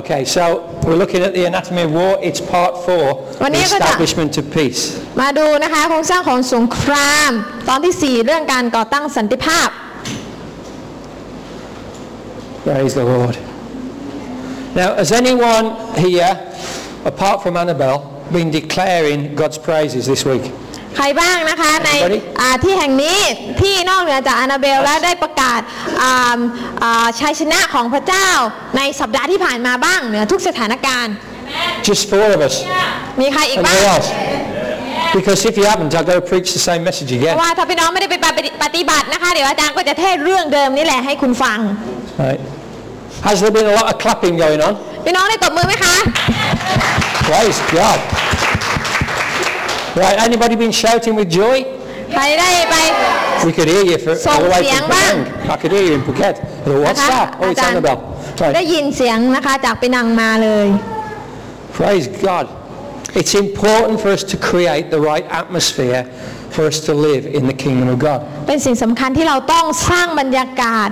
Okay, so we're looking at the anatomy of war. It's part four, วันนี้ the ก็จะ establishment of peace. มาดูนะคะโครงสร้างของสงคราม ตอนที่ 4 เรื่องการก่อตั้งสันติภาพ Praise the Lord. Now, has anyone here, apart from Annabelle, been declaring God's praises this week? ใครบ้างนะคะใน Everybody? อ่าที่แห่งนี้ที่นอกเหนือจากอานาเบลและได้ประกาศอ่าอ่าชัยชนะของพระเจ้าในสัปดาห์ที่ผ่านมาบ้างเหนือทุกสถานการณ์ Just four of us. มีใครอีกบ้าง Anybody else? Because if you haven't, I've got to preach the same message เพ again. ราะว่าถ้าพี่น้องไม่ได้ไปปฏิบัตินะคะ เดี๋ยวอาจารย์ก็จะเทศเรื่องเดิมนี่แหละให้คุณฟัง Right. Has there been a lot of clapping going on? พี่น้องได้ตบมือไหมคะ Praise God. Right, anybody been shouting with joy? ใครได้ไป We could hear you for, Song all the way siang from bang. Penang. I could hear you in Phuket. I thought, What's นะคะ that? Oh, อา it's จารย์ Annabelle. ได้ Right. ยินเสียงนะคะจากไปนังมาเลย Praise God. It's important for us to create the right atmosphere for us to live in the kingdom of God. เป็นสิ่งสำคัญที่เราต้องสร้างบรรยากาศ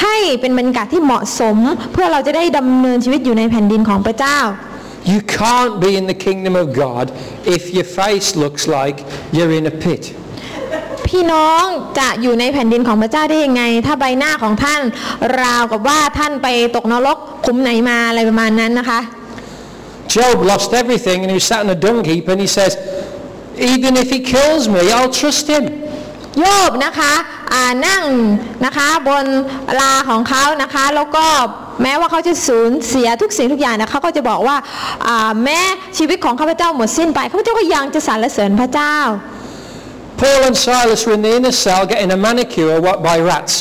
ให้เป็นบรรยากาศที่เหมาะสม เพื่อเราจะได้ดำเนินชีวิตอยู่ในแผ่นดินของพระเจ้า You can't be in the kingdom of God if your face looks like you're in a pit. พี่น้องจะอยู่ในแผ่นดินของพระเจ้าได้ยังไง ถ้าใบหน้าของท่านราวกับว่าท่านไปตกนรกขุมไหนมาอะไรประมาณนั้นนะคะ Job lost everything and he was sat in a dung heap and he says, even if he kills me, I'll trust him. โยบนะคะอ่านั่งนะคะบนลาของเขานะคะแล้วก็แม้ว่าเขาจะสูญเสียทุกสิ่งทุกอย่างนะเขาก็จะบอกว่าอ่าแม้ชีวิตของข้าพเจ้าหมดสิ้นไปข้าพเจ้าก็ยังจะสรรเสริญพระเจ้า Paul and Silas were in the inner cell getting a manicure what, by rats.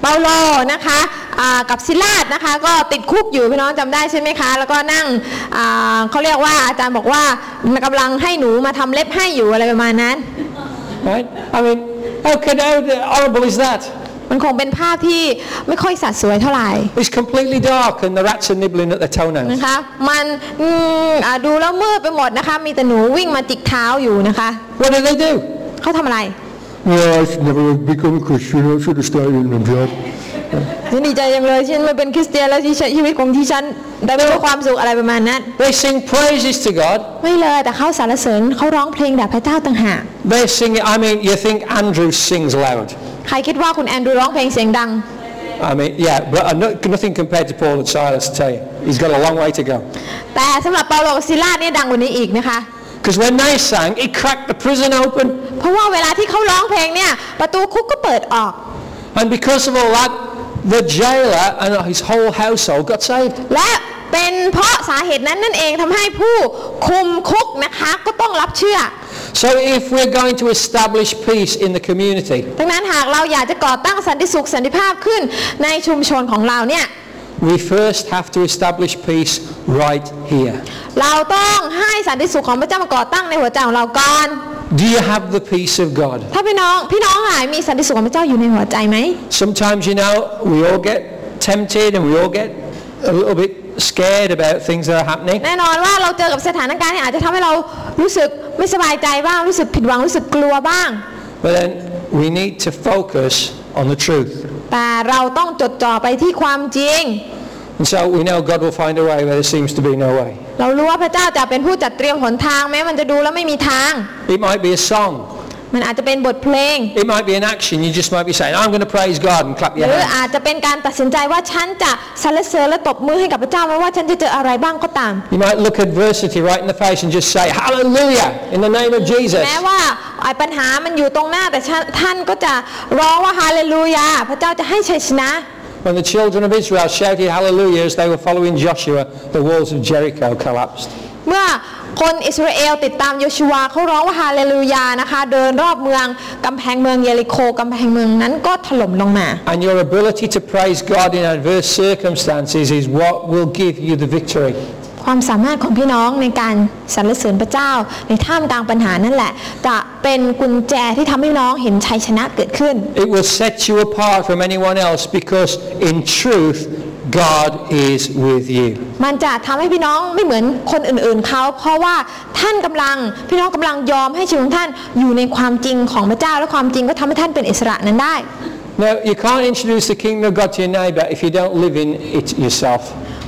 เปาโลนะคะอ่ากับซิลาดนะคะก็ติดคุกอยู่พี่น้องจำได้ใช่ไหมคะ แล้วก็นั่งอ่าเขาเรียกว่าอาจารย์บอกว่ากำลังให้หนูมาทำเล็บให้อยู่อะไรประมาณนั้น Right? I mean, how, could, how horrible is that? มันคงเป็นภาพที่ไม่ค่อยสัดสวยเท่าไหร่ It's completely dark and the rats are nibbling at their toenails. นะคะ มันอืมอ่าดูแล้วมืดไปหมดนะคะ มีแต่หนูวิ่งมาจิกเท้าอยู่นะคะ What do they do? เขาทำอะไร Well, I should never have become a Christian. I should have stayed in the job. ฉันดีใจจังเลยฉันมาเป็นคริสเตียนแล้วที่ชีวิตของที่ฉันได้ไปด้วยความสุขอะไรประมาณนั้น They sing praises to God. ไม่เลยแต่เขาสรรเสริญเขาร้องเพลงแด่พระเจ้าต่างหาก They sing it. I mean, you think Andrew sings loud. ใครคิดว่าคุณแอนดรูร้องเพลงเสียงดัง I mean, yeah, but uh, no- nothing compared to Paul and Silas, I tell you. He's got a long way to go. แต่สำหรับเปาโลกับซิลาสเนี่ยดังกว่านี้อีกนะคะ Because when they sang, it cracked the prison open. เพราะว่าเวลาที่เขาร้องเพลงเนี่ยประตูคุกก็เปิดออก And because of all that, the jailer and his whole household got saved. และเป็นเพราะสาเหตุนั้นนั่นเองทำให้ผู้คุมคุกนะคะก็ต้องรับเชื่อ So if we're going to establish peace in the community, ดังนั้นหากเราอยากจะก่อตั้งสันติสุขสันติภาพขึ้นในชุมชนของเราเนี่ย we first have to establish peace right here. เราต้องให้สันติสุขของพระเจ้ามาก่อตั้งในหัวใจของเราก่อน Do you have the peace of God? ถ้าพี่น้องพี่น้องหายมีสันติสุขของพระเจ้าอยู่ในหัวใจไหม Sometimes, you know, we all get tempted and we all get a little bit scared about things that are happening. แน่นอนว่าเราเจอกับสถานการณ์ที่อาจจะทำให้เรารู้สึกไม่สบายใจบ้างรู้สึกผิดหวังรู้สึกกลัวบ้าง But then we need to focus on the truth. แต่เราต้องจดจ่อไปที่ความจริง And so we know God will find a way where there seems to be no way. เรารู้ว่าพระเจ้าจะเป็นผู้จัดเตรียมหนทางแม้มันจะดูแล้วไม่มีทาง It might be a song. มันอาจจะเป็นบทเพลง It might be an action. You just might be saying, I'm going to praise God and clap ห your รือ hands. อาจจะเป็นการตัดสินใจว่าฉันจะสรรเสริญและตบมือให้กับพระเจ้าไม่ว่าฉันจะเจออะไรบ้างก็ตาม You might look adversity right in the face and just say, Hallelujah, in the name of Jesus. แม้ว่าไอ้ปัญหามันอยู่ตรงหน้าแต่ฉันท่านก็จะร้องว่าฮาเลลูยาพระเจ้าจะให้ชัยชนะ When the children of Israel shouted hallelujah as they were following Joshua, the walls of Jericho collapsed. เมื่อคนอิสราเอลติดตามโยชูวาเขาร้องว่าฮาเลลูยานะคะ เดินรอบเมืองกำแพงเมืองเยริโคกำแพงเมืองนั้นก็ถล่มลงมา And your ability to praise God in adverse circumstances is what will give you the victory. ความสามารถของพี่น้องในการสรรเสริญพระเจ้าในท่ามกลางปัญหานั่นแหละ จะเป็นกุญแจที่ทำให้น้องเห็นชัยชนะเกิดขึ้น It will set you apart from anyone else because in truth, God is with you. มันจะทำให้พี่น้องไม่เหมือนคนอื่นๆเขาเพราะว่าท่านกำลังพี่น้องกำลังยอมให้ชีวิตของท่านอยู่ในความจริงของพระเจ้าและความจริงก็ทำให้ท่านเป็นอิสระนั้นได้ Now, you can't introduce the kingdom of God to your neighbour if you don't live in it yourself.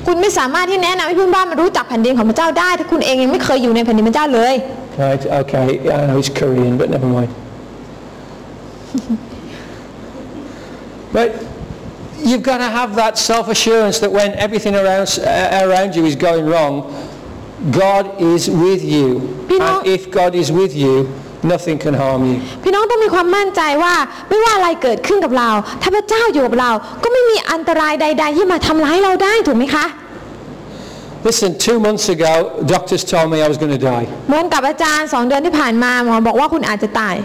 คุณไม่สามารถที่แนะนำให้เพื่อนบ้านมารู้จักแผ่นดินของพระเจ้าได้ ถ้าคุณเองยังไม่เคยอยู่ในแผ่นดินพระเจ้าเลย Right, okay, I know it's Korean, but never mind. but you've got to have that self-assurance that when everything around, uh, around you is going wrong, God is with you. You know- and if God is with you, nothing can harm you. พี่น้องต้องมีความมั่นใจว่าไม่ว่าอะไรเกิดขึ้นกับเรา ถ้าพระเจ้าอยู่กับเรา ก็ไม่มีอันตรายใด ๆ ที่มาทำร้ายเราได้ถูกไหมคะ Listen, two months ago, doctors told me I was going to die. เหมือนกับอาจารย์สองเดือนที่ผ่านมาหมอบอกว่าคุณอาจจะตาย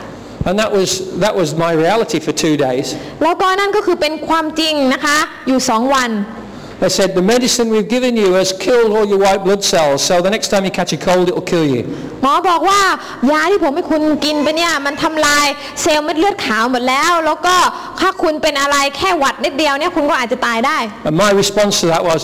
And that was, that was my reality for two days. แล้วก็นั่นก็คือเป็นความจริงนะคะอยู่สองวัน They said, the medicine we've given you has killed all your white blood cells, so the next time you catch a cold, it'll kill you. หมอบอกว่ายาที่ผมให้คุณกินไปเนี่ยมันทำลายเซลล์เม็ดเลือดขาวหมดแล้ว แล้วก็ถ้าคุณเป็นอะไรแค่หวัดนิดเดียวเนี่ยคุณก็อาจจะตายได้ And my response to that was,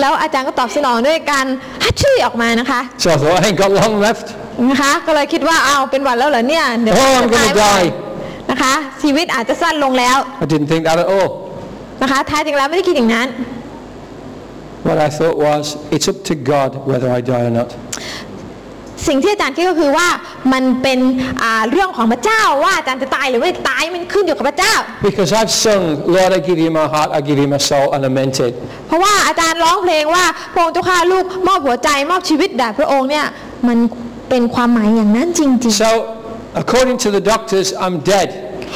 แล้วอาจารย์ก็ตอบสนองด้วยการฮัดชื่อออกมานะคะ so I thought, I ain't got long left. นะคะ ก็เลยคิดว่าเอาเป็นหวัดแล้วเหรอเนี่ย เดี๋ยว Oh, จะ I'm gonna ตาย die นะคะ ชีวิตอาจจะสั้นลงแล้ว I didn't think that at all. นะคะแท้จริงแล้วไม่ได้คิดอย่างนั้น What I thought was, it's up to God whether I die or not. สิ่งที่อาจารย์คิดก็คือว่ามันเป็นอ่าเรื่องของพระเจ้าว่าอาจารย์จะตายหรือไม่ตายมันขึ้นอยู่กับพระเจ้า Because I've sung, Lord, I give you my heart, I give you my soul, and I meant it. เพราะว่าอาจารย์ร้องเพลงว่าพระองค์เจ้าข้าลูกมอบหัวใจมอบชีวิตแด่พระองค์เนี่ยมัน เป็นความหมายอย่างนั้นจริง So, according to the doctors, I'm dead.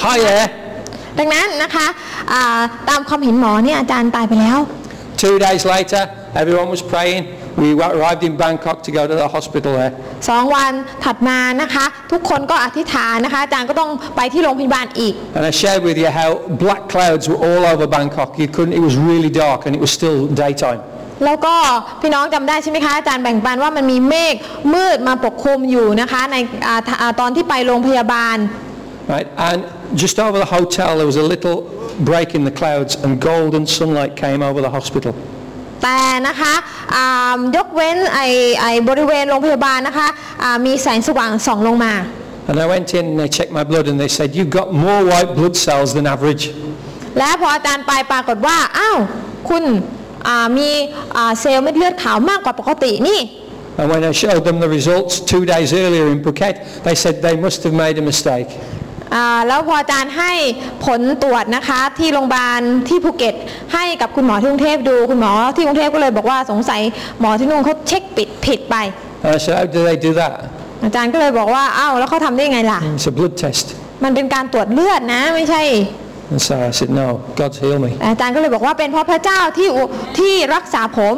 Hi there. ๆดังนั้นนะคะอ่าตามความเห็นหมอเนี่ยอาจารย์ตายไปแล้ว Two days later, everyone was praying. We arrived in Bangkok to go to the hospital there. สองวันถัดมานะคะ ทุกคนก็อธิษฐานนะคะ อาจารย์ก็ต้องไปที่โรงพยาบาลอีก And I shared with you how black clouds were all over Bangkok. You couldn't, it was really dark and it was still daytime. แล้วก็พี่น้องจำได้ใช่ไหมคะอาจารย์แบ่งปันว่ามันมีเมฆมืดมาปกคลุมอยู่นะคะในอ่าอ่าตอนที่ไปโรงพยาบาล Right? And just over the hotel, there was a little break in the clouds and golden sunlight came over the hospital. แต่นะคะอ่ายกเว้นไอไอบริเวณโรงพยาบาลนะคะอ่ามีแสงสว่างส่องลงมา And I went in and they checked my blood and they said, you've got more white blood cells than average. และพออาจารย์ไปปรากฏว่าอ้าวคุณอ่า มีอ่าเซลล์เม็ดเลือดขาวมากกว่าปกตินี่ And when I showed them the results two days earlier in Phuket, they said they must have made a mistake. อ่าแล้วพออาจารย์ให้ผลตรวจนะคะที่โรงพยาบาลที่ภูเก็ต ให้กับคุณหมอที่กรุงเทพดูคุณหมอที่กรุงเทพก็เลยบอกว่าสงสัยหมอที่นู่นเขาเช็คปิดผิดไป And I said, how do they do that? อาจารย์ก็เลยบอกว่าอ้าวแล้วเขาทำได้ไงล่ะ It's a blood test. มันเป็นการตรวจเลือดนะไม่ใช่ And so I said, no, God's healed me. อาจารย์ก็เลยบอกว่าเป็นเพราะพระเจ้าที่อุที่รักษาผม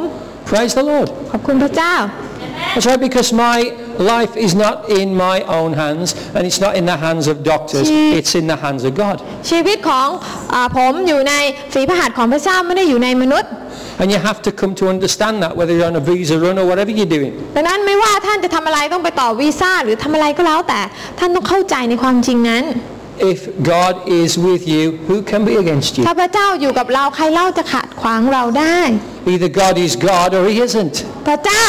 Praise the Lord. ขอบคุณพระเจ้า That's right, because my life is not in my own hands and it's not in the hands of doctors, it's in the hands of God. ชีวิตของอาผมอยู่ในฝีพระหัตถ์ของพระเจ้าไม่ได้อยู่ในมนุษย์ And you have to come to understand that, whether you're on a visa run or whatever you're doing. ดังนั้นไม่ว่าท่านจะทำอะไรต้องไปต่อวีซ่าหรือทำอะไรก็แล้วแต่ ท่านต้องเข้าใจในความจริงนั้น If God is with you, who can be against you? ถ้าพระเจ้าอยู่กับเราใครเล่าจะขัดขวางเราได้ Either God is God or He isn't. พระเจ้า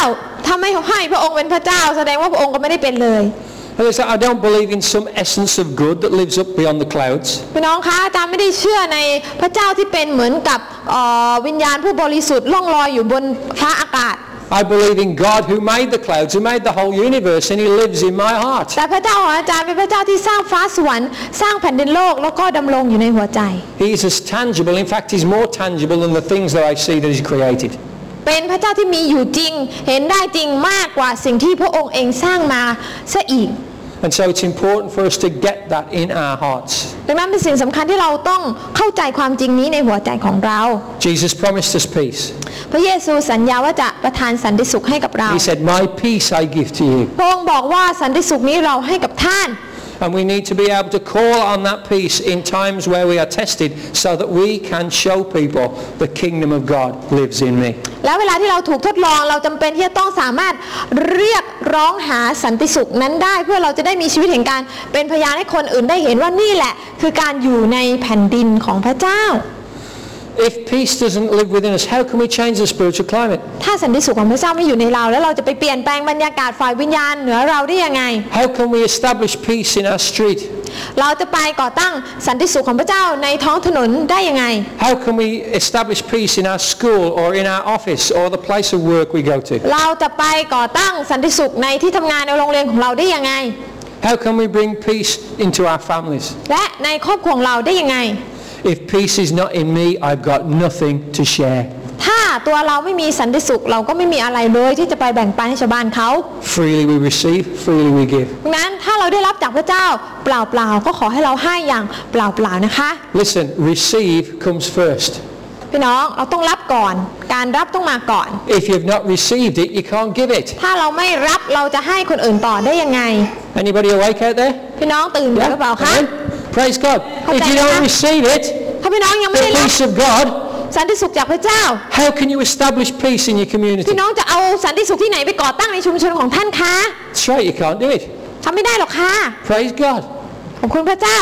ถ้าไม่ให้พระองค์เป็นพระเจ้า แสดงว่าพระองค์ก็ไม่ได้เป็นเลย And it's like, I don't believe in some essence of good that lives up beyond the clouds. พี่น้องคะอาจารย์ไม่ได้เชื่อในพระเจ้าที่เป็นเหมือนกับเอ่อวิญญาณผู้บริสุทธิ์ล่องลอยอยู่บนฟ้าอากาศ I believe in God who made the clouds, who made the whole universe, and He lives in my heart. แต่พระเจ้าของอาจารย์เป็นพระเจ้าที่สร้างฟ้าสวรรค์สร้างแผ่นดินโลกแล้วก็ดำรงอยู่ในหัวใจ He is as tangible, in fact, He's more tangible than the things that I see that He's created. เป็นพระเจ้าที่มีอยู่จริง เห็นได้จริงมากกว่าสิ่งที่พระองค์เองสร้างมาซะอีก And so it's important for us to get that in our hearts. ดังนั้นเป็นสิ่งสำคัญที่เราต้องเข้าใจความจริงนี้ในหัวใจของเรา Jesus promised us peace. พระเยซูสัญญาว่าจะประทานสันติสุขให้กับเรา He said, My peace I give to you. พระองค์บอกว่าสันติสุขนี้เราให้กับท่าน And we need to be able to call on that peace in times where we are tested so that we can show people the kingdom of God lives in me. แล้วเวลาที่เราถูกทดลองเราจำเป็นที่จะต้องสามารถเรียกร้องหาสันติสุขนั้นได้ เพื่อเราจะได้มีชีวิตแห่งการเป็นพยานให้คนอื่นได้เห็นว่านี่แหละ คือการอยู่ในแผ่นดินของพระเจ้า If peace doesn't live within us, how can we change the spiritual climate? ถ้าสันติสุขของพระเจ้าไม่อยู่ในเรา แล้วเราจะไปเปลี่ยนแปลงบรรยากาศฝ่ายวิญญาณเหนือเราได้ยังไง How can we establish peace in our street? เราจะไปก่อตั้งสันติสุขของพระเจ้าในท้องถนนได้ยังไง How can we establish peace in our school or in our office or the place of work we go to? เราจะไปก่อตั้งสันติสุขในที่ทำงานในโรงเรียนของเราได้ยังไง How can we bring peace into our families? และในครอบครัวของเราได้ยังไง If peace is not in me, I've got nothing to share. ถ้าตัวเราไม่มีสันติสุข เราก็ไม่มีอะไรเลยที่จะไปแบ่งปันให้ชาวบ้านเขา Freely we receive, freely we give. ดังนั้นถ้าเราได้รับจากพระเจ้าเปล่าๆก็ขอให้เราให้อย่างเปล่าๆนะคะ Listen, receive comes first. พี่น้องเราต้องรับก่อน การรับต้องมาก่อน If you've not received it, you can't give it. ถ้าเราไม่รับเราจะให้คนอื่นต่อได้ยังไง Anybody awake out there? พี่น้องตื่นอยู่หรือเปล่าคะ Amen? Praise God. If you Okay. don't receive it, ถ้าพี่น้องยังไม่ the ได้รับ peace of God, สันติสุขจากพระเจ้า how can you establish peace in your community? พี่น้องจะเอาสันติสุขที่ไหนไปก่อตั้งในชุมชนของท่านคะ That's right, you can't do it. ทำไม่ได้หรอกค่ะ Praise God. ขอบคุณพระเจ้า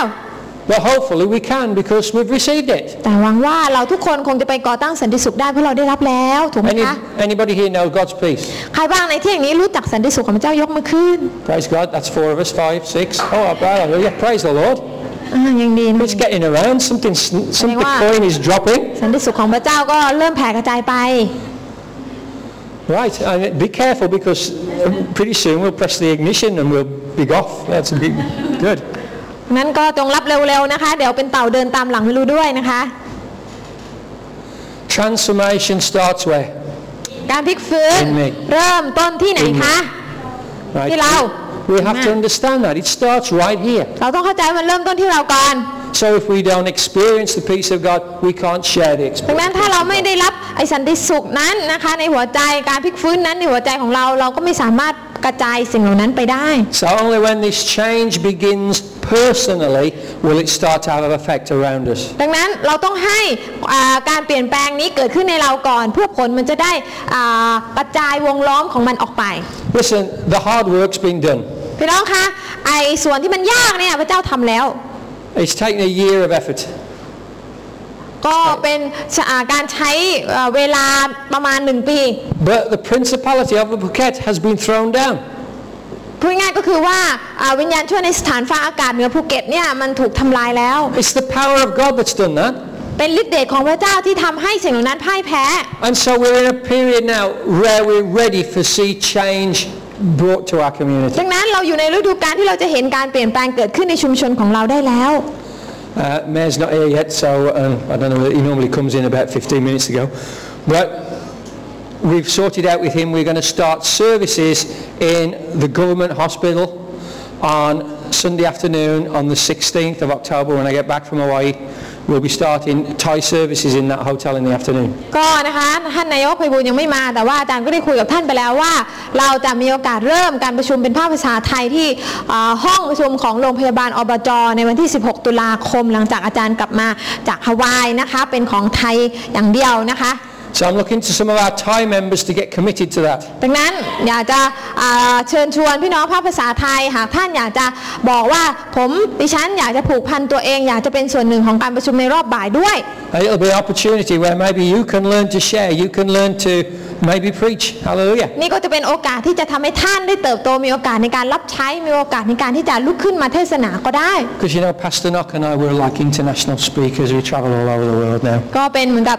But hopefully we can because we've received it. แต่หวังว่าเราทุกคนคงจะไปก่อตั้งสันติสุขได้เพราะเราได้รับแล้วถูกไหม Any, คะ anybody here know God's peace? ใครบ้างในที่อย่างนี้รู้จักสันติสุขของพระเจ้า ยกมือขึ้น Praise God. That's four of us, five, six. Oh, hallelujah. Praise the Lord. อ่ายังดีนะ It's getting around. Something, some the Anyway. coin is dropping. สันติสุขของพระเจ้าก็เริ่มแผ่กระจายไป Right. And be careful because uh, pretty soon we'll press the ignition and we'll be off. That's a big, good. งั้นก็จงรับเร็วๆนะคะ เดี๋ยวเป็นเต่าเดินตามหลังไม่รู้ด้วยนะคะ Transformation starts where? การพลิกฟื้น In me. เริ่มต้นที่ไหนคะ Right. ที่เรา We have to Amen. understand that. It starts right here. เราต้องเข้าใจว่ามันเริ่มต้นที่เราก่อน So if we don't experience the peace of God, we can't share the ดังนั้น experience. ถ้าเราไม่ได้รับไอ้สันติสุขนั้นนะคะ ในหัวใจการพลิกฟื้นนั้นในหัวใจของเราเราก็ไม่สามารถกระจายสิ่งเหล่านั้นไปได้ So only when this change begins personally will it start to have an effect around us. ดังนั้นเราต้องให้อ่าการเปลี่ยนแปลงนี้เกิดขึ้นในเราก่อน เพื่อผลมันจะได้อ่ากระจายวงล้อมของมันออกไป Listen, the hard work's been done. พี่น้องคะไอ้ส่วนที่มันยากเนี่ยพระเจ้าทำแล้ว It's taken a year of effort. ก็เป็นอ่าการใช้เอ่อเวลาประมาณหนึ่งปี But the principality of the Phuket has been thrown down. พูดง่ายๆก็คือว่าอ่าวิญญาณชั่วในสถานฟ้าอากาศเหนือภูเก็ตเนี่ยมันถูกทำลายแล้ว It's the power of God that's done that. เป็นฤทธิ์เดชของพระเจ้าที่ทำให้สิ่งเหล่านั้นพ่ายแพ้ And so we're in a period now where we're ready for see change brought to our community. ดังนั้นเราอยู่ในฤดูกาลที่เราจะเห็นการเปลี่ยนแปลงเกิดขึ้นในชุมชนของเราได้แล้ว Uh, Mayor's not here yet, so um, I don't know, he normally comes in about 15 minutes ago. But we've sorted out with him, we're going to start services in the government hospital on Sunday afternoon on the 16th of October when I get back from Hawaii. We'll be starting Thai services in that hotel in the afternoon. ก็นะคะท่านนายกไพบูลย์ยังไม่มาแต่ว่าอาจารย์ก็ได้คุยกับท่านไปแล้วว่า เราจะมีโอกาสเริ่มการประชุมเป็นภาคภาษาไทยที่อ่าห้องประชุมของโรงพยาบาลอบจในวันที่ 16 ตุลาคม หลังจากอาจารย์กลับมาจากฮาวายนะคะเป็นของไทยอย่างเดียวนะคะ So I'm looking to some of our Thai members to get committed to that. ดังนั้นอยากจะอ่าเชิญชวนพี่น้องภาคภาษาไทยหากท่านอยากจะบอกว่าผมดิฉันอยากจะผูกพันตัวเองอยากจะเป็นส่วนหนึ่งของการประชุมในรอบบ่ายด้วย Uh, It'll be an opportunity where maybe you can learn to share, you can learn to maybe preach. Hallelujah. นี่ก็จะเป็นโอกาสที่จะทำให้ท่านได้เติบโตมีโอกาสในการรับใช้มีโอกาสในการที่จะลุกขึ้นมาเทศนาก็ได้ Because you know, Pastor Knock and I, we're like international speakers. We travel all over the world now. ก็เป็นเหมือนกับ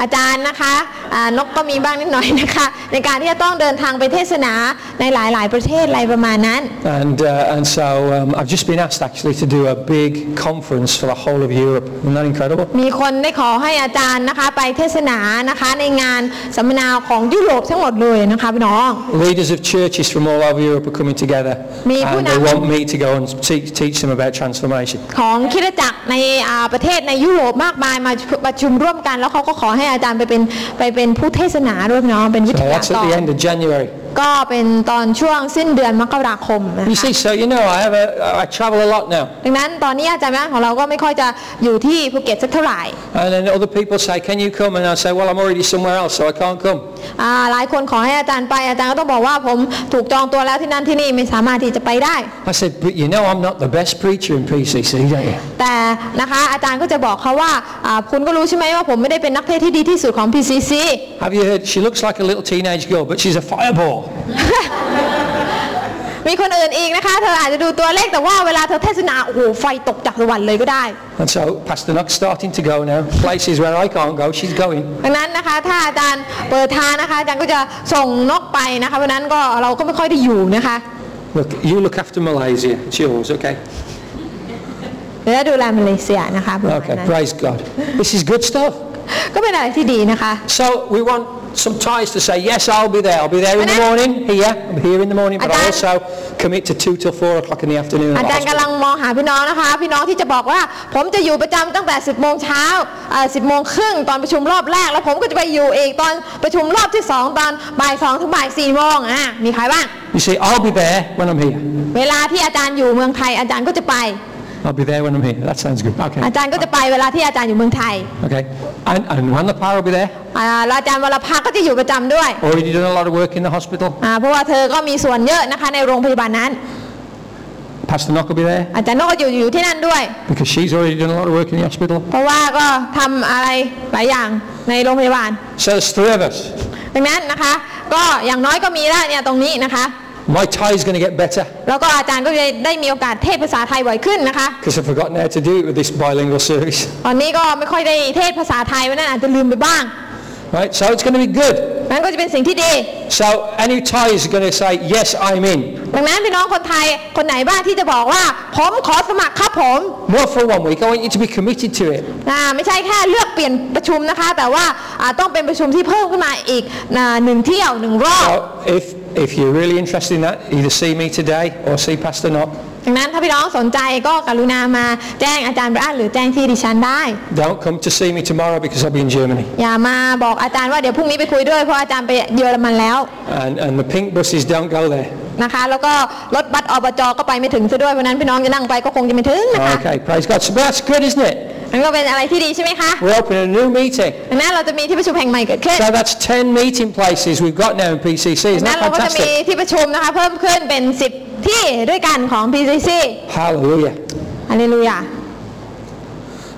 อาจารย์นะคะอ่านกก็มีบ้างนิดหน่อยนะคะในการที่จะต้องเดินทางไปเทศนาในหลาย ๆ ประเทศอะไรประมาณนั้น And, uh, and so um, I've just been asked actually to do a big conference for the whole of Europe. Isn't that incredible? มีคนได้ขอให้อาจารย์นะคะไปเทศนานะคะในงานสัมมนาของยุโรปทั้งหมดเลยนะคะพี่น้อง Leaders of churches from all over Europe are coming together Me and pun they ako. want me to go and teach, teach them about transformation. ของคริดจักรในอ่าประเทศในยุโรปมากมายมาประชุมร่วมกัน แล้วเขาก็ขอให้อาจารย์ไปเป็นไปเป็นผู้เทศนาด้วยพี่น้องเป็นวิท So ยา that's ก at the ร end of January. ก็เป็นตอนช่วงสิ้นเดือนมกราคมนะ You คะ see, so you know, I have a, I travel a lot now. ดังนั้นตอนนี้อาจารย์แม่ของเราก็ไม่ค่อยจะอยู่ที่ภูเก็ตสักเท่าไหร่ And then other people say, can you come? And I say, well, I'm already somewhere else, so I can't come. อ่าหลายคนขอให้อาจารย์ไปอาจารย์ก็ต้องบอกว่าผมถูกจองตัวแล้วที่นั่นที่นี่ไม่สามารถที่จะไปได้ I said, but you know I'm not the best preacher in PCC, don't you? แต่นะคะอาจารย์ก็จะบอกเขาว่าอ่าคุณก็รู้ใช่ไหมว่าผมไม่ได้เป็นนักเทศน์ที่ดีที่สุดของ PCC Have you heard? She looks like a little teenage girl, but she's a fireball. มีคนอื่นอีกนะคะ เธออาจจะดูตัวเลขแต่ว่าเวลาเธอเทศนาโอ้โหไฟตกจากสวรรค์เลยก็ได้ And so Pastor Knock's starting to go now. Places where I can't go, she's going. ดังนั้นนะคะถ้าอาจารย์เปิดทางนะคะอาจารย์ก็จะส่งนกไปนะคะเพราะฉะนั้นก็เราก็ไม่ค่อยได้อยู่นะคะ Look, you look after Malaysia. It's yours, okay? เดี๋ยวจะดูแลมาเลเซียนะคะประมาณ Okay, นั้น praise God. This is good stuff. ก็เป็นอะไรที่ดีนะคะ So we want some ties to say, yes, I'll be there. I'll be there in the And I- morning, here. I'll be here in the morning, but I And I- also commit to 2 till 4 o'clock in the afternoon. อา at the จารย์ hospital. กำลังมองหาพี่น้องนะคะ พี่น้องที่จะบอกว่า ผมจะอยู่ประจำตั้งแต่ 10โมงเช้าเอ่อ10โมงครึ่งตอนประชุมรอบแรก แล้วผมก็จะไปอยู่อีกตอนประชุมรอบที่ 2 ตอนบ่าย2ถึงบ่าย4โมงอะมีใครบ้าง You see, I'll be there when I'm here. เวลาที่อาจารย์อยู่เมืองไทยอาจารย์ก็จะไป I'll be there when I'm here. That sounds good. Okay. อาจารย์ก็จะไปเวลาที่อาจารย์อยู่เมืองไทย Okay. And, and Wanda Power will be there. อ่าแล้วอาจารย์วรภาก็จะอยู่ประจำด้วย Already done a lot of work in the hospital. อ่าเพราะว่าเธอก็มีส่วนเยอะนะคะในโรงพยาบาลนั้น Pastor Knock will be there อาจารย์นกก็อยู่อยู่ที่นั่นด้วย because she's already done a lot of work in the hospital. เพราะว่าก็ทำอะไรหลายอย่างในโรงพยาบาล So there's three of us. ดังนั้นนะคะ ก็อย่างน้อยก็มีแล้วเนี่ยตรงนี้นะคะ My tie is going to get better แล้วก็อาจารย์ก็จะได้มีโอกาสเทศภาษาไทยบ่อยขึ้นนะคะ because I've forgotten how to do it with this bilingual service. ตอนนี้ก็ไม่ค่อยได้เทศภาษาไทยเพราะฉะนั้นอาจจะลืมไปบ้าง Right? So it's going to be good. นั้นก็จะเป็นสิ่งที่ดี So any tie is going to say, yes, I'm in. ดังนั้นพี่น้องคนไทยคนไหนบ้างที่จะบอกว่าผมขอสมัครครับผม Not for one week. I want you to be committed to it. อ่าไม่ใช่แค่เลือกเปลี่ยนประชุมนะคะ แต่ว่าอ่าต้องเป็นประชุมที่เพิ่มขึ้นมาอีกอ่าหนึ่งเที่ยวหนึ่งรอบ So if, if you're really interested in that, either see me today or see Pastor Knock. ดังนั้นถ้าพี่น้องสนใจก็กรุณามาแจ้งอาจารย์บรานหรือแจ้งที่ดิฉันได้ Don't come to see me tomorrow because I'll be in Germany. อย่ามาบอกอาจารย์ว่าเดี๋ยวพรุ่งนี้ไปคุยด้วยเพราะอาจารย์ไปเยอรมันแล้ว And, and the pink buses don't go there. นะคะแล้วก็รถบัสอบจก็ไปไม่ถึงซะด้วยเพราะฉะนั้นพี่น้องจะนั่งไปก็คงจะไม่ถึงนะคะ Okay, praise God. So that's good, isn't it? นั่นก็เป็นอะไรที่ดีใช่ไหมคะ We're opening a new meeting. ดังนั้นเราจะมีที่ประชุมแห่งใหม่เกิดขึ้น So that's 10 meeting places we've got now in PCC. ดั Isn't งนั้น that เราก็จะมี fantastic? ที่ประชุมนะคะเพิ่มขึ้นเป็น 10 ที่ด้วยกันของ PCC Hallelujah. ฮาเลลูยา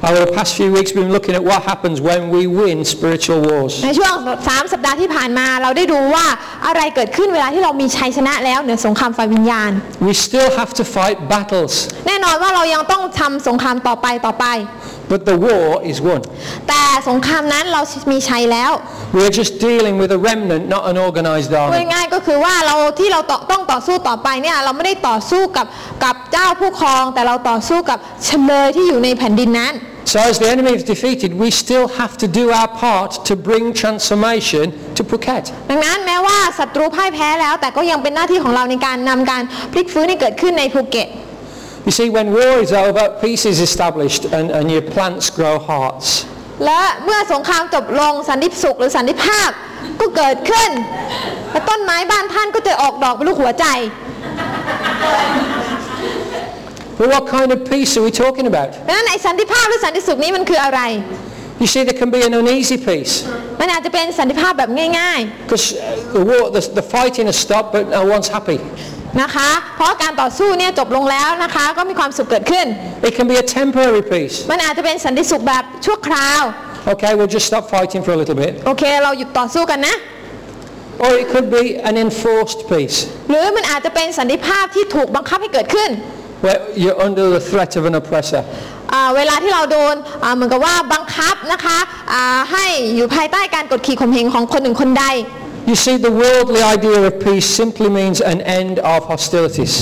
Over the past few weeks, we've been looking at what happens when we win spiritual wars. ในช่วง 3 สัปดาห์ที่ผ่านมาเราได้ดูว่าอะไรเกิดขึ้นเวลาที่เรามีชัยชนะแล้วเหนือสงครามฝ่ายวิญญาณ We still have to fight battles, แน่นอนว่าเรายังต้องทำสงครามต่อไปต่อไป but the war is won. แต่สงครามนั้นเรามีชัยแล้ว We're just dealing with a remnant, not an organized พูด army. ง่ายๆก็คือว่าเราที่เราต่อต้องต่อสู้ต่อไปเนี่ยเราไม่ได้ต่อสู้กับกับเจ้าผู้ครอง แต่เราต่อสู้กับเฉลยที่อยู่ในแผ่นดินนั้น So as the enemy is defeated, we still have to do our part to bring transformation to Phuket. ดังนั้นแม้ว่าศัตรูพ่ายแพ้แล้ว แต่ก็ยังเป็นหน้าที่ของเราในการนำการพลิกฟื้นให้เกิดขึ้นในภูเก็ต You see, when war is over, peace is established and, and your plants grow hearts. และเมื่อสงครามจบลงสันติสุขหรือสันติภาพก็เกิดขึ้นและต้นไม้บ้านท่านก็จะออกดอกเป็นลูกหัวใจ But what kind of peace are we talking about? ดังนั้นไอ้สันติภาพหรือสันติสุขนี้มันคืออะไร You see, there can be an uneasy peace มันอาจจะเป็นสันติภาพแบบง่าย because the war, the, the fighting has stopped, but no one's happy. ๆนะคะ เพราะการต่อสู้เนี่ยจบลงแล้วนะคะ ก็มีความสุขเกิดขึ้น It can be a temporary peace. มันอาจจะเป็นสันติสุขแบบชั่วคราว Okay, we'll just stop fighting for a little bit. โอเค เราหยุดต่อสู้กันนะ Or it could be an enforced peace หรือมันอาจจะเป็นสันติภาพที่ถูกบังคับให้เกิดขึ้น where you're under the threat of an oppressor. อ่าเวลาที่เราโดนอ่าเหมือนกับว่าบังคับนะคะอ่าให้อยู่ภายใต้การกดขี่ข่มเหงของคนหนึ่งคนใด You see, the worldly idea of peace simply means an end of hostilities.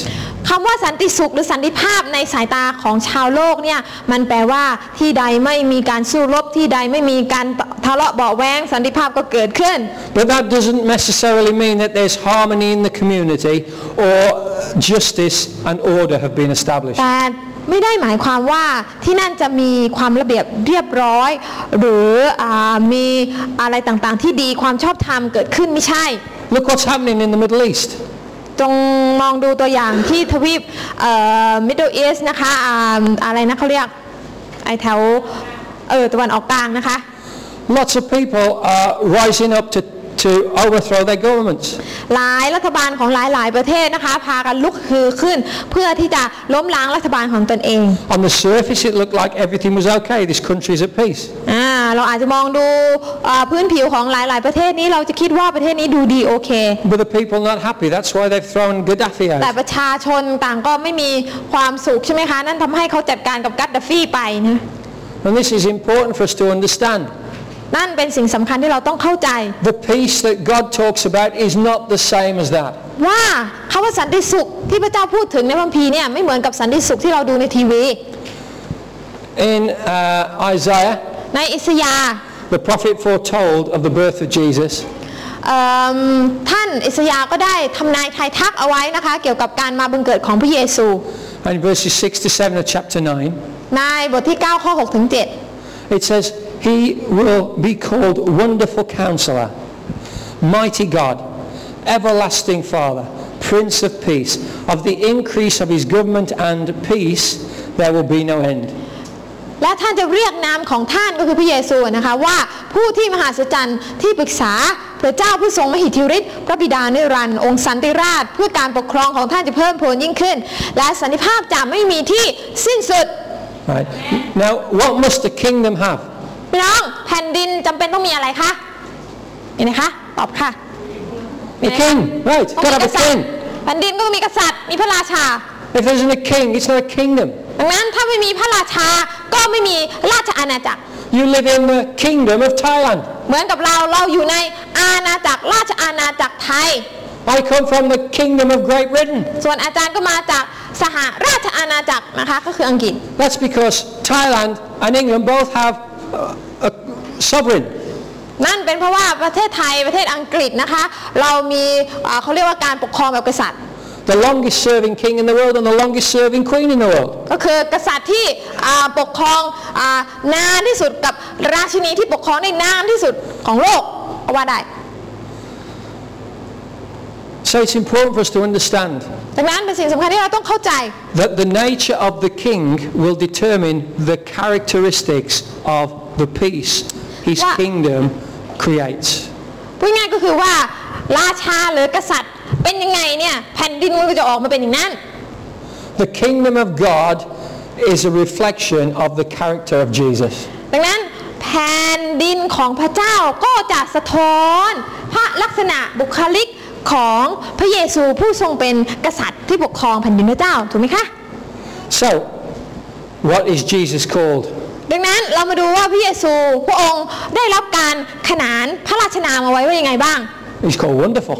คำว่าสันติสุขหรือสันติภาพในสายตาของชาวโลกเนี่ยมันแปลว่าที่ใดไม่มีการสู้รบที่ใดไม่มีการทะเลาะเบาะแว้งสันติภาพก็เกิดขึ้น But that doesn't necessarily mean that there's harmony in the community or justice and order have been established. แต่ไม่ได้หมายความว่าที่นั่นจะมีความระเบียบเรียบร้อย หรืออามีอะไรต่างๆที่ดีความชอบธรรมเกิดขึ้นไม่ใช่ Look what's happening in the Middle East. จงมองดูตัวอย่างที่ทวีปมิดเดิลอีสนะคะออะไรนะเขาเรียกไอแถวเออตะวันออกกลางนะคะ Lots of people are rising up to, to overthrow their governments. หลายรัฐบาลของหลายๆประเทศนะคะพากันลุกฮือขึ้นเพื่อที่จะล้มล้างรัฐบาลของตนเอง On the surface, it looked like everything was okay. This country is at peace. อ่าเราอาจจะมองดูอ่าพื้นผิวของหลาย ๆ ประเทศนี้เราจะคิดว่าประเทศนี้ดูดีโอเค But the people not happy. That's why they've thrown Gaddafi แต่ out. ประชาชนต่างก็ไม่มีความสุขใช่ไหมคะ นั่นทำให้เขาจัดการกับกัดดาฟีไปนะ And this is important for us to understand. นั่นเป็นสิ่งสำคัญที่เราต้องเข้าใจ The peace that God talks about is not the same as that. ว่าคำว่าสันติสุขที่พระเจ้าพูดถึงในพระคัมภีร์เนี่ยไม่เหมือนกับสันติสุขที่เราดูในทีวี In uh, Isaiah, ในอิสยาห์ the prophet foretold of the birth of Jesus. เอิ่มท่านอิสยาห์ก็ได้ทำนายทายทักเอาไว้นะคะเกี่ยวกับการมาบังเกิดของพระเยซู And in verses 6 to 7 of chapter 9, ในบทที่ 9 ข้อ 6 ถึง 7 it says, He will be called Wonderful Counselor, Mighty God, Everlasting Father, Prince of Peace. Of the increase of His government and peace, there will be no end. และท่านจะเรียกนามของท่านก็คือพระเยซูนะคะว่าผู้ที่มหาศจรรย์ที่ปรึกษาพระเจ้าผู้ทรงมหิทธิฤทธิ์พระบิดาเนรันดร์องค์สันติราช เพื่อการปกครองของท่านจะเพิ่มพูนยิ่งขึ้น และสันติภาพจะไม่มีที่สิ้นสุด Right? Now, what must the kingdom have? พี่น้องแผ่นดินจำเป็นต้องมีอะไรคะเห็นไหมคะตอบค่ะ A king, right? ต้อง Gotta มี have ก a ษัตริ king. ย์แผ่นดินก็ต้องมีกษัตริย์มีพระราชา If there isn't a king, it's not a kingdom. ดังนั้นถ้าไม่มีพระราชาก็ไม่มีราชอาณาจักร You live in the kingdom of Thailand. เหมือนกับเราเราอยู่ในอาณาจักรราชอาณาจักรไทย I come from the kingdom of Great Britain. ส่วนอาจารย์ก็มาจากสหราชอาณาจักรนะคะก็คืออังกฤษ That's because Thailand and England both have uh, a sovereign. นั่นเป็นเพราะว่าประเทศไทยประเทศอังกฤษนะคะ เรามีอ่าเขาเรียกว่าการปกครองแบบกษัตริย์ The longest serving king in the world and the longest serving queen in the world. ก็คือกษัตริย์ที่อ่าปกครองอานานที่สุดกับราชินีที่ปกครองได้นานที่สุดของโลกก็ว่าได้ So it's important for us to understand ดังนั้นเป็นสิ่งสำคัญที่เราต้องเข้าใจ that the nature of the king will determine the characteristics of the peace his What? kingdom creates. พูดง่ายๆก็คือว่าราชาหรือกษัตริย์เป็นยังไงเนี่ยแผ่นดินมันก็จะออกมาเป็นอย่างนั้น The kingdom of God is a reflection of the character of Jesus. ดังนั้นแผ่นดินของพระเจ้าก็จะสะท้อนพระลักษณะบุคลิกของพระเยซูผู้ทรงเป็นกษัตริย์ที่ปกครองแผ่นดินพระเจ้าถูกไหมคะ So, what is Jesus called? ดังนั้นเรามาดูว่าพระเยซูพระองค์ได้รับการขนานพระราชนามเอาไว้ว่ายังไงบ้าง He's called Wonderful.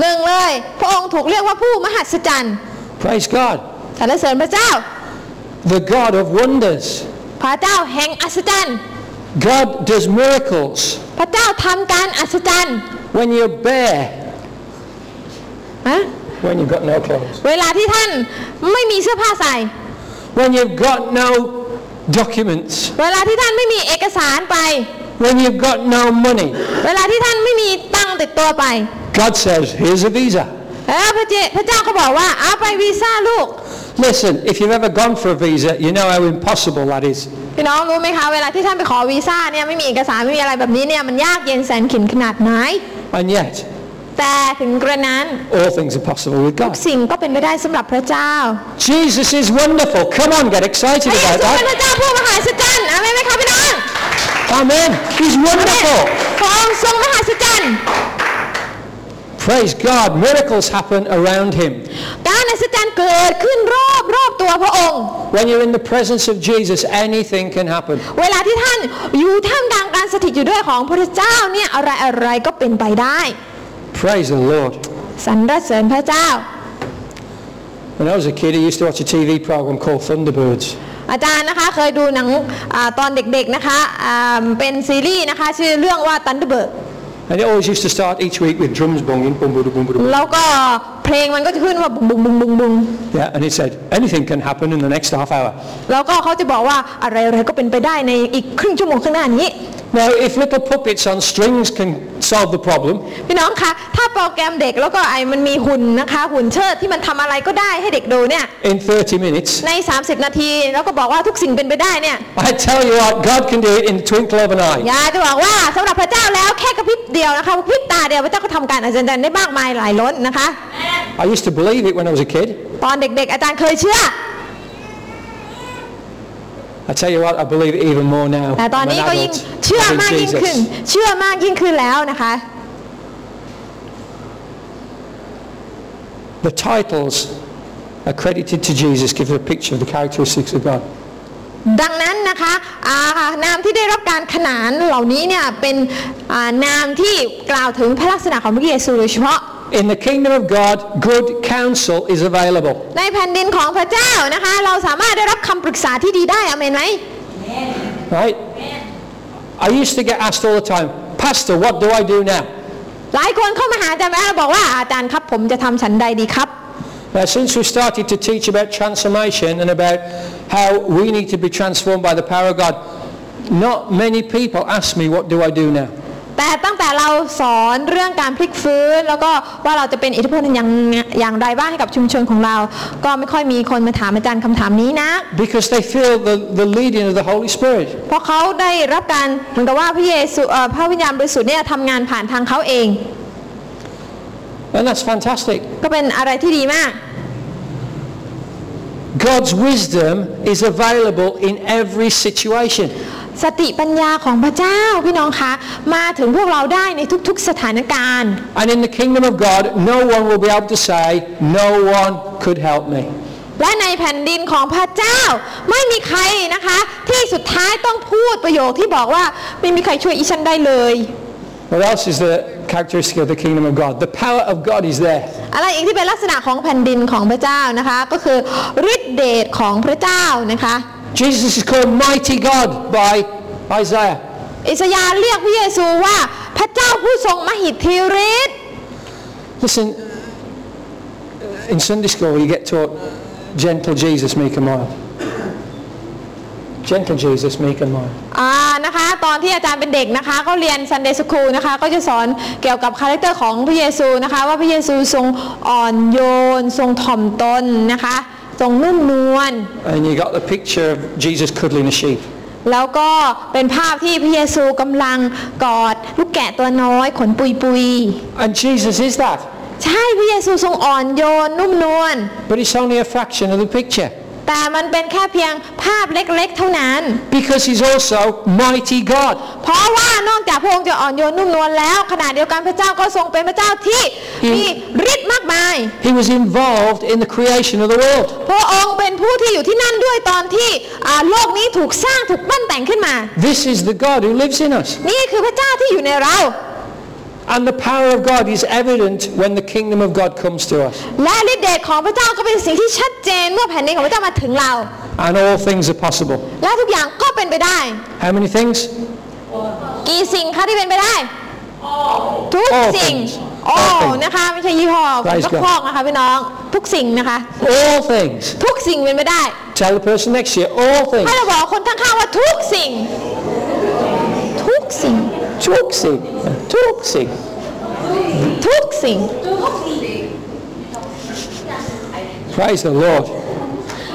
หนึ่งเลย พระองค์ถูกเรียกว่าผู้มหัศจรรย์ Praise God. สรรเสริญพระเจ้า The God of wonders. พระเจ้าแห่งอัศจรรย์ God does miracles. พระเจ้าทำการอัศจรรย์ When you're bare, ฮะ when you've got no clothes, เวลาที่ท่านไม่มีเสื้อผ้าใส่ when you've got no documents, เวลาที่ท่านไม่มีเอกสารไป when you've got no money, เวลาที่ท่านไม่มีตังค์ติดตัวไป God says, here's a visa. แล้วพระเจพระเจ้าก็บอกว่าเอาไปวีซ่าลูก Listen, if you've ever gone for a visa, you know how impossible that is. พี่น้องรู้ไหมคะเวลาที่ท่านไปขอวีซ่าเนี่ยไม่มีเอกสารไม่มีอะไรแบบนี้เนี่ยมันยากเย็นแสนเข็ญขนาดไหน And yet, แต่ถึงกระนั้น all things are possible with ทุก God. สิ่งก็เป็นไปได้สำหรับพระเจ้า Jesus is wonderful. Come on, get excited พระเย about ซูเป็นพ that. ระเจ้าผู้มหาศจรรย์อาเมนไหมคะพี่น้อง Amen. He's wonderful. พระองค์ทรงมหาศจรรย์ Praise God. Miracles happen around him. การอัศจรรย์เกิดขึ้นรอบรอบตัวพระองค์ When you're in the presence of Jesus, anything can happen. เวลาที่ท่านอยู่ท่ามกลางการสถิตอยู่ด้วยของพระเจ้าเนี่ยอะไรอะไรก็เป็นไปได้ Praise the Lord. สรรเสริญพระเจ้า When I was a kid, I used to watch a TV program called Thunderbirds. อาจารย์นะคะเคยดูหนังอาตอนเด็กๆนะคะอ่าเป็นซีรีส์นะคะชื่อเรื่องว่า Thunderbird And it always used to start each week with drums bonging, boom, boom, boom, boom, boom. แล้วก็ เพลงมันก็จะขึ้นว่าบุ้งบุ้งบุ้งบุ้งบุ้ง Yeah, and it said anything can happen in the next half hour. แล้วก็เขาจะบอกว่าอะไรอะไรก็เป็นไปได้ในอีกครึ่งชั่วโมงข้างหน้านี้ Now, if little puppets on strings can solve the problem, พี่น้องคะถ้าโปรแกรมเด็กแล้วก็ไอ้มันมีหุ่นนะคะ หุ่นเชิดที่มันทำอะไรก็ได้ให้เด็กดูเนี่ย in 30 minutes, ใน 30 นาทีแล้วก็บอกว่าทุกสิ่งเป็นไปได้เนี่ย I tell you what, God can do it in the twinkle of an eye. อยากจะบอกว่าสำหรับพระเจ้าแล้วแค่กระพริบเดียวนะคะกระพริบตาเดียวพระเจ้าก็ทำการอัศจรรย์ได้มากมายหลายล้นนะคะ I used to believe it when I was a kid. ตอนเด็กๆ อาจารย์เคยเชื่อ I tell you what, I believe it even more now. แต่ตอน I'm an นี้ก็ยิ่ง adult. เชื่อ I มาก believe ยิ่งขึ้น Jesus. เชื่อมากยิ่งขึ้นแล้วนะคะ The titles accredited to Jesus give a picture of the characteristics of God. ดังนั้นนะคะอ่านามที่ได้รับการขนานเหล่านี้เนี่ยเป็นอ่านามที่กล่าวถึงพระลักษณะของพระเยซูโดยเฉพาะ In the kingdom of God, good counsel is available. ในแผ่นดินของพระเจ้านะคะ เราสามารถได้รับคำปรึกษาที่ดีได้อเมนไหม Right? I used to get asked all the time, Pastor, what do I do now? หลายคนเข้ามาหาอาจารย์แม่แล้วบอกว่าอาจารย์ครับผมจะทำฉันใดดีครับ Now, since we started to teach about transformation and about how we need to be transformed by the power of God, not many people ask me, what do I do now? แต่ตั้งแต่เราสอนเรื่องการพลิกฟื้น แล้วก็ว่าเราจะเป็นอิทธิพลอย่างอย่างไรบ้างให้กับชุมชนของเรา ก็ไม่ค่อยมีคนมาถามอาจารย์คำถามนี้นะ Because they feel the, the leading of the Holy Spirit. เพราะเขาได้รับการเหมือนกับว่าพระเยซูเอ่อพระวิญญาณบริสุทธิ์เนี่ยทำงานผ่านทางเขาเอง And that's fantastic. ก็เป็นอะไรที่ดีมาก God's wisdom is available in every situation. สติปัญญาของพระเจ้าพี่น้องคะมาถึงพวกเราได้ในทุกๆสถานการณ์ And in the kingdom of God, no one will be able to say, no one could help me. และในแผ่นดินของพระเจ้าไม่มีใครนะคะ ที่สุดท้ายต้องพูดประโยคที่บอกว่าไม่มีใครช่วยอีฉันได้เลย What else is the characteristic of the kingdom of God? The power of God is there. อะไรอีกที่เป็นลักษณะของแผ่นดินของพระเจ้านะคะ ก็คือฤทธิเดชของพระเจ้านะคะ Jesus is called mighty God by Isaiah. อิสยาห์เรียกพระเยซูว่าพระเจ้าผู้ทรงมหิทธิฤทธิ์ Listen, in Sunday school you get taught gentle Jesus, meek and mild. Gentle Jesus, meek and mild. อ่านะคะตอนที่อาจารย์เป็นเด็กนะคะก็เรียน Sunday School นะคะก็จะสอนเกี่ยวกับ character ของพระเยซูนะคะว่าพระเยซูทรงอ่อนโยน ทรงถ่อมตนนะคะ ทรงนุ่มนวล And you got the picture of Jesus cuddling a sheep. แล้วก็เป็นภาพที่พระเยซูกำลังกอดลูกแกะตัวน้อยขนปุยปุย And Jesus is that. ใช่พระเยซูทรงอ่อนโยนนุ่มนวล But it's only a fraction of the picture. แต่มันเป็นแค่เพียงภาพเล็กๆ เท่านั้น Because he's also mighty God. เพราะว่านอกจากพระองค์จะอ่อนโยนนุ่มนวลแล้วขณะเดียวกันพระเจ้าก็ทรงเป็นพระเจ้าที่มีฤทธิ์มากมาย He was involved in the creation of the world. พระองค์เป็นผู้ที่อยู่ที่นั่นด้วยตอนที่อ่าโลกนี้ถูกสร้างถูกปั้นแต่งขึ้นมา This is the God who lives in us. นี่คือพระเจ้าที่อยู่ในเรา And the power of God is evident when the kingdom of God comes to us. และฤทธิเดชของพระเจ้าก็เป็นสิ่งที่ชัดเจนเมื่อแผ่นดินของพระเจ้ามาถึงเรา And all things are possible. และทุกอย่างก็เป็นไปได้ How many things? กี่สิ่งคะที่เป็นไปได้ ทุก All สิ่ง things. โอ้ All things. นะคะไม่ใช่ยี่ห้อ Praise ก็ God. พอกนะคะพี่น้องทุกสิ่งนะคะ All things. ทุกสิ่งเป็นไปได้ Tell the person next to you, all ให้ things. เราบอกคนข้างๆว่าทุกสิ่ง ทุกสิ่ง Tuxing. Tuxing. ทุกสิ่ง Praise the Lord.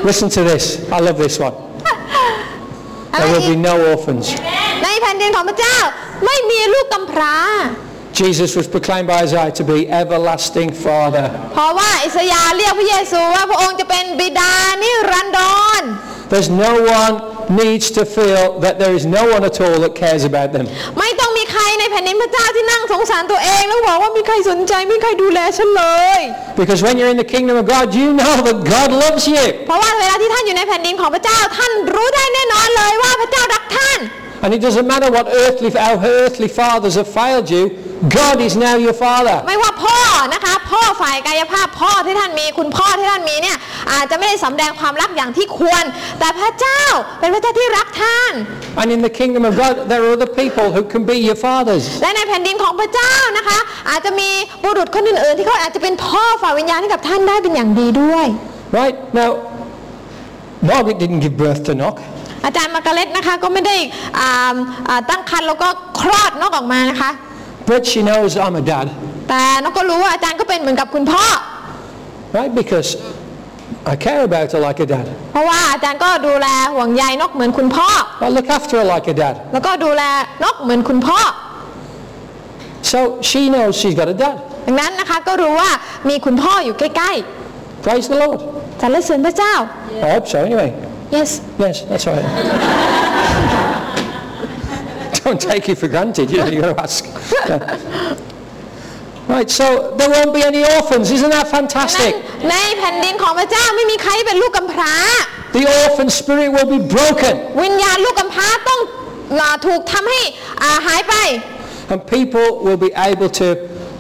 Listen to this. I love this one. อะไร There will อี be ก no orphans. ในแผ่นดินของพระเจ้าไม่มีลูกกำพร้า Jesus was proclaimed by Isaiah to be everlasting Father. เพราะว่าอิสยาห์เรียกพระเยซูว่าพระองค์จะเป็นบิดานิรันดร There's no one needs to feel that there is no one at all that cares about them. ไม่ต้องมีใครในแผ่นดินพระเจ้าที่นั่งสงสารตัวเองแล้วบอกว่ามีใครสนใจไม่มีใครดูแลฉันเลย Because when you're in the kingdom of God, you know that God loves you. เพราะว่าเวลาที่ท่านอยู่ในแผ่นดินของพระเจ้าท่านรู้ได้แน่นอนเลยว่าพระเจ้ารักท่าน And it doesn't matter what earthly, how earthly fathers have failed you, God is now your father. ไม่ว่าพ่อนะคะ พ่อฝ่ายกายภาพพ่อที่ท่านมี คุณพ่อที่ท่านมีเนี่ยอาจจะไม่ได้สำแดงความรักอย่างที่ควร แต่พระเจ้าเป็นพระเจ้าที่รักท่าน And in the kingdom of God, there are other people who can be your fathers. และในแผ่นดินของพระเจ้านะคะ อาจจะมีบุรุษคนอื่นๆ ที่เขาอาจจะเป็นพ่อฝ่ายวิญญาณให้กับท่านได้เป็นอย่างดีด้วย Right? Now, Margaret didn't give birth to Knock. อาจารย์มาร์กาเร็ตนะคะก็ไม่ได้อ่าอ่าตั้งครรภ์แล้วก็คลอดนอกออกมานะคะ But she knows I'm a dad, แต่นกก็รู้ว่าอาจารย์ก็เป็นเหมือนกับคุณพ่อ right? Because I care about her like a dad. เพราะว่าอาจารย์ก็ดูแลห่วงใยนกเหมือนคุณพ่อ I look after her like a dad. แล้วก็ดูแลนกเหมือนคุณพ่อ So she knows she's got a dad. ดังนั้นนะคะก็รู้ว่ามีคุณพ่ออยู่ใกล้ Praise the Lord. ๆสรรเสริญพระเจ้า I hope so, anyway. yes Yes, that's right. Don't take it for granted, you know, you've got to ask. Yeah. Right, so there won't be any orphans. Isn't that นั้น fantastic? ในแผ่นดินของพระเจ้าไม่มีใครเป็นลูกกำพร้า The orphan spirit will be broken, วิญญาณลูกกำพร้าต้องอ่าถูกทำให้อ่าหายไป and people will be able to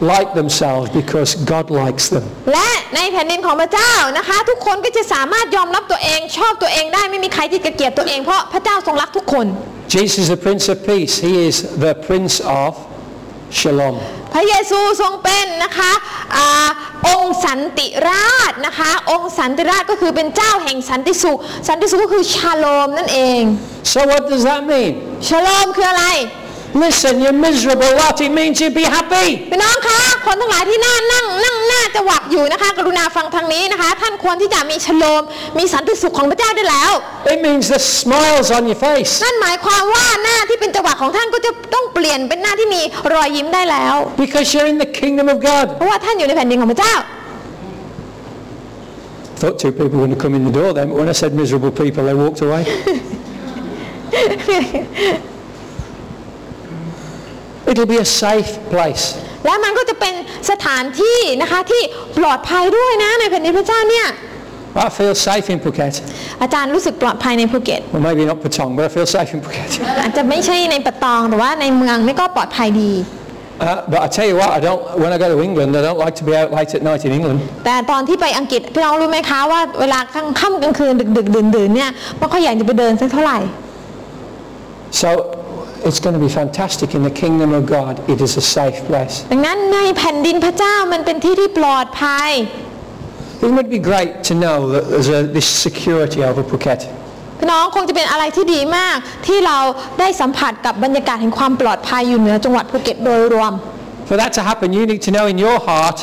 like themselves because God likes them. และในแผ่นดินของพระเจ้านะคะ ทุกคนก็จะสามารถยอมรับตัวเองชอบตัวเองได้ไม่มีใครที่จะเกลียดตัวเองเพราะพระเจ้าทรงรักทุกคน Jesus is the Prince of Peace. He is the Prince of Shalom. พระเยซูทรงเป็นนะคะอาองค์สันติราชนะคะ องค์สันติราชก็คือเป็นเจ้าแห่งสันติสุข สันติสุขก็คือชาโลมนั่นเอง So what does that mean? ชาโลมคืออะไร Listen, you're miserable lot. It means you be happy. พี่น้องคะคนทั้งหลายที่น่านั่งนั่งหน้าจะหวักอยู่นะคะ กรุณาฟังทางนี้นะคะ ท่านควรที่จะมีชโลม มีสันติสุขของพระเจ้าได้แล้ว It means the smiles on your face. นั่นหมายความว่าหน้าที่เป็นจังหวะของท่านก็จะต้องเปลี่ยนเป็นหน้าที่มีรอยยิ้มได้แล้ว Because you're in the kingdom of God. เพราะว่าท่านอยู่ในแผ่นดินของพระเจ้า Thought two people were going to come in the door then, but when I said miserable people, they walked away. It'll be a safe place. และมันก็จะเป็นสถานที่นะคะที่ปลอดภัยด้วยนะในแผ่นดินพระเจ้าเนี่ย I feel safe in Phuket. อาจารย์รู้สึกปลอดภัยในภูเก็ต Well, maybe not Patong, but I feel safe in Phuket. อาจจะไม่ใช่ในปะตองแต่ว่าในเมืองนี่ก็ปลอดภัยดี Uh, but I tell you what, I don't. When I go to England, I don't like to be out late at night in England. แต่ตอนที่ไปอังกฤษพี่น้องรู้ไหมคะว่าเวลากลางค่ำกลางคืนดึกดึกดื่นดื่นๆเนี่ยไม่ค่อยอยากจะไปเดินสักเท่าไหร่ So it's going to be fantastic in the kingdom of God. It is a safe place. ดังนั้นในแผ่นดินพระเจ้ามันเป็นที่ที่ปลอดภัย It would be great to know that there's a, this security over Phuket. พี่น้องคงจะเป็นอะไรที่ดีมากที่เราได้สัมผัสกับบรรยากาศแห่งความปลอดภัยอยู่เหนือจังหวัดภูเก็ตโดยรวม For that to happen, you need to know in your heart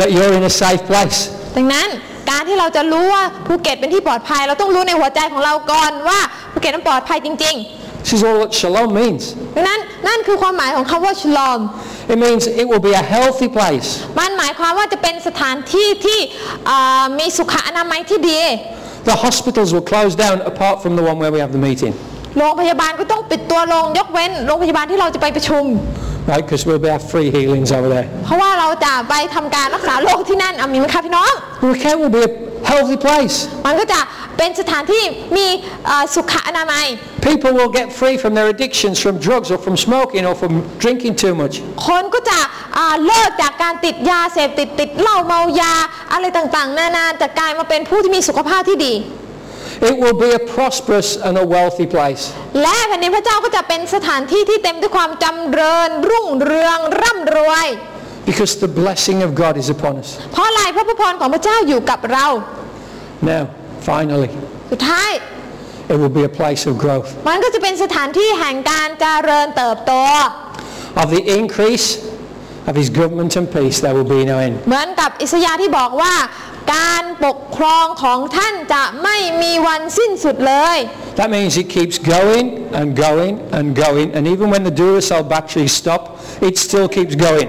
that you're in a safe place. ดังนั้นการที่เราจะรู้ว่าภูเก็ตเป็นที่ปลอดภัย เราต้องรู้ในหัวใจของเราก่อนว่าภูเก็ตนั้นปลอดภัยจริง This is all that shalom means. ๆดังนั้นนั่นคือความหมายของคำว่าชลอม It means it will be a healthy place. มันหมายความว่าจะเป็นสถานที่ที่อ่ามีสุขอนามัยที่ดี The hospitals will close down apart from the one where we have the meeting, โรงพยาบาลก็ต้องปิดตัวลงยกเว้นโรงพยาบาลที่เราจะไปประชุม right? Because we'll be have free healings over there. เพราะว่าเราจะไปทำการรักษาโรคที่นั่นอามีไหมคะพี่น้อง Phuket will be a healthy place. มันก็จะเป็นสถานที่มีอ่าสุขอนามัย People will get free from their addictions, from drugs, or from smoking, or from drinking too much. คนก็จะอ่าเลิกจากการติดยาเสพติดติดเหล้าเมายาอะไรต่างๆ นานาจะกลายมาเป็นผู้ที่มีสุขภาพที่ดี It will be a prosperous and a wealthy place. และแผ่นดินพระเจ้าก็จะเป็นสถานที่ที่เต็มด้วยความจำเริญรุ่งเรืองร่ำรวย Because the blessing of God is upon us. เพราะอะไรเพราะพระพรของพระเจ้าอยู่กับเรา Now, finally, สุดท้าย it will be a place of growth, มันก็จะเป็นสถานที่แห่งการเจริญเติบโต of the increase of His government and peace. There will be no end. เหมือนกับอิสยาห์ที่บอกว่า การปกครองของท่านจะไม่มีวันสิ้นสุดเลย That means it keeps going and going and going, and even when the Duracell batteries stop, it still keeps going.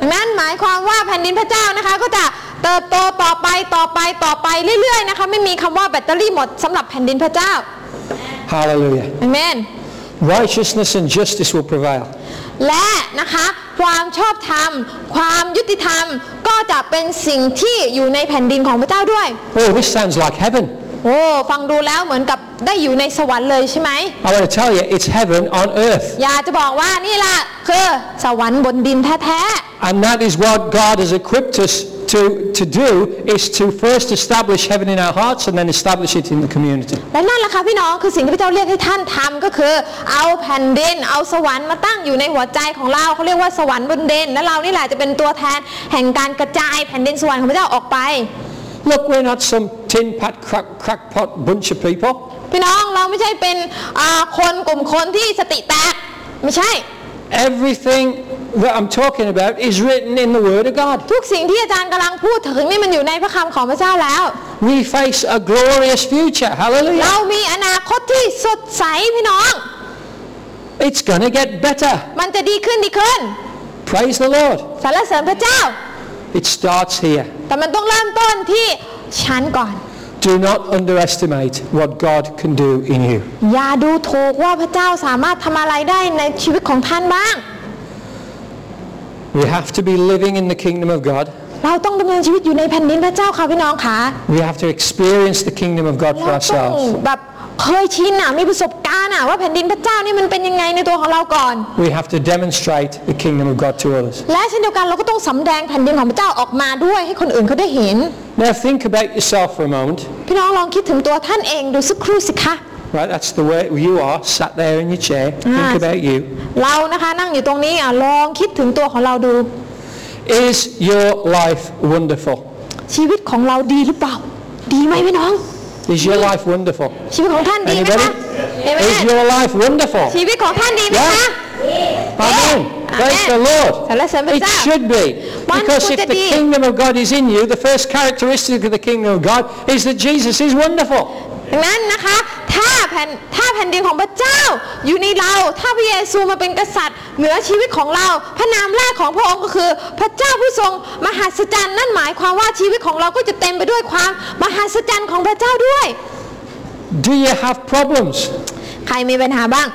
ดังนั้นหมายความว่าแผ่นดินพระเจ้านะคะก็จะ เติบโตต่อไปต่อไปต่อไปเรื่อยๆนะคะไม่มีคำว่าแบตเตอรี่หมดสำหรับแผ่นดินพระเจ้า Hallelujah. อเมน Righteousness and justice will prevail. และนะคะความชอบธรรม ความยุติธรรมก็จะเป็นสิ่งที่อยู่ในแผ่นดินของพระเจ้าด้วย Oh, this sounds like heaven. โอ้ฟังดูแล้วเหมือนกับได้อยู่ในสวรรค์เลยใช่ไหม I want to tell you, it's heaven on earth. อยากจะบอกว่านี่ล่ะคือสวรรค์บนดินแท้ And that is what God has equipped us to, to do, is to first establish heaven in our hearts and then establish it in the community. ๆและนั่นแหละค่ะพี่น้องคือสิ่งที่พระเจ้าเรียกให้ท่านทำก็คือ เอาแผ่นดินเอาสวรรค์มาตั้งอยู่ในหัวใจของเราเขาเรียกว่าสวรรค์บนดินและเรานี่แหละจะเป็นตัวแทนแห่งการกระจายแผ่นดินสวรรค์ของพระเจ้าออกไป Look, we're not some tin pat crack, crackpot bunch of people. พี่น้องเราไม่ใช่เป็นอ่าคนกลุ่มคนที่สติแตกไม่ใช่ Everything that I'm talking about is written in the Word of God. ทุกสิ่งที่อาจารย์กำลังพูดถึงนี่มันอยู่ในพระคำของพระเจ้าแล้ว We face a glorious future. เรา Hallelujah. มีอนาคตที่สดใสพี่น้อง It's going to get better. มันจะดีขึ้นดีขึ้น Praise the Lord. สรรเสริญพระเจ้า It starts here. แต่มันต้องเริ่มต้นที่ชั้นก่อน Do not underestimate what God can do in you. อย่าดูถูกว่าพระเจ้าสามารถทำอะไรได้ในชีวิตของท่านบ้าง We have to be living in the kingdom of God. เราต้องดำเนินชีวิตอยู่ในแผ่นดินพระเจ้าค่ะพี่น้องค่ะ We have to experience the kingdom of God for เราต้อง ourselves. แบบ เคยชินอะมีประสบการณ์อะว่าแผ่นดินพระเจ้านี่มันเป็นยังไงในตัวของเราก่อน We have to demonstrate the kingdom of God to others. และเช่นเดียวกันเราก็ต้องสำแดงแผ่นดินของพระเจ้าออกมาด้วยให้คนอื่นเขาได้เห็น Now think about yourself for a moment. พี่น้องลองคิดถึงตัวท่านเองดูสักครู่สิคะ Right, that's the way you are, sat there in your chair. Think Ah. about you. เรานะคะนั่งอยู่ตรงนี้อะลองคิดถึงตัวของเราดู Is your life wonderful? ชีวิตของเราดีหรือเปล่า ดีไหมพี่น้อง Is your life wonderful? ชีวิตของท่านดีไหม Anybody? คะเอเม Is น your life wonderful? ชีวิตของท่านดีไหมคะ Amen. Praise Amen. the Lord. สรรเสริญพระ It เจ้า should be. มัน Because ควร if จะ the ดี kingdom of God is in you, the first characteristic of the kingdom of God is that Jesus is wonderful. ดังนั้นนะคะถ้าแผ่นถ้าแผ่นดินของพระเจ้า อยู่ในเราถ้าพระเยซูมาเป็นกษัตริย์ เหนือชีวิตของเรา พระนามแรกของพระองค์ก็คือ พระเจ้าผู้ทรงมหัศจรรย์นั่นหมายความว่าชีวิตของเราก็จะเต็มไปด้วยความมหัศจรรย์ของพระเจ้าด้วย Do you have problems? ใครมีปัญหาบ้าง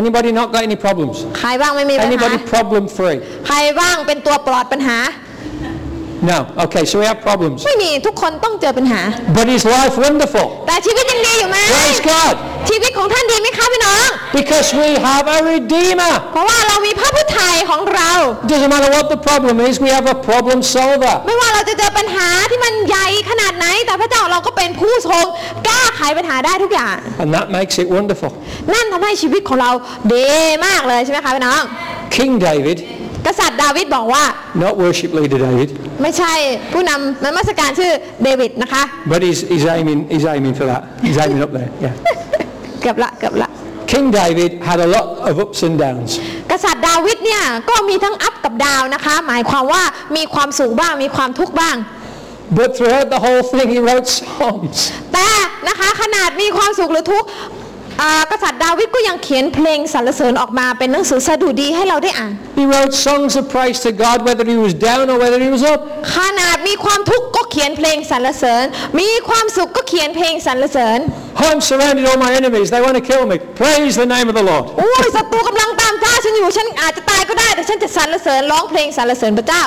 Anybody not got any problems? ใครบ้างไม่มีปัญหา Anybody problem free? ใครบ้างเป็นตัวปลอดปัญหา No. Okay, so we have problems. ไม่มีทุกคนต้องเจอปัญหา But is life wonderful? แต่ชีวิตยังดีอยู่ไหม Praise God. ชีวิตของท่านดีไหมคะพี่น้อง Because we have a Redeemer. เพราะว่าเรามีพระผู้ไถ่ของเรา Doesn't matter what the problem is, we have a problem solver. ไม่ว่าเราจะเจอปัญหาที่มันใหญ่ขนาดไหน แต่พระเจ้าเราก็เป็นผู้ทรงกล้าไขปัญหาได้ทุกอย่าง And that makes it wonderful. นั่นทำให้ชีวิตของเราดีมากเลยใช่ไหมคะพี่น้อง King David, กษัตริย์ดาวิดบอกว่า not worship leader David, ไม่ใช่ผู้นำนมัสการชื่อเดวิดนะคะ but he's, he's, aiming, he's aiming for that. He's aiming up there, yeah. เกือบละเกือบละ King David had a lot of ups and downs. กษัตริย์ดาวิดเนี่ยก็มีทั้งอัพกับดาวนะคะ หมายความว่ามีความสุขบ้างมีความทุกข์บ้าง But throughout the whole thing, he wrote psalms. แต่นะคะขนาดมีความสุขหรือทุกข์อ่า กษัตริย์ดาวิดก็ยังเขียนเพลงสรรเสริญออกมาเป็นหนังสือสดุดีให้เราได้อ่าน He wrote songs of praise to God, whether he was down or whether he was up. ขนาดมีความทุกข์ก็เขียนเพลงสรรเสริญ มีความสุขก็เขียนเพลงสรรเสริญ I'm surrounded all my enemies. They want to kill me. Praise the name of the Lord. โอ้ยศัตรูกำลังตามจ้าฉันอยู่ฉันอาจจะตายก็ได้แต่ฉันจะสรรเสริญร้องเพลงสรรเสริญพระเจ้า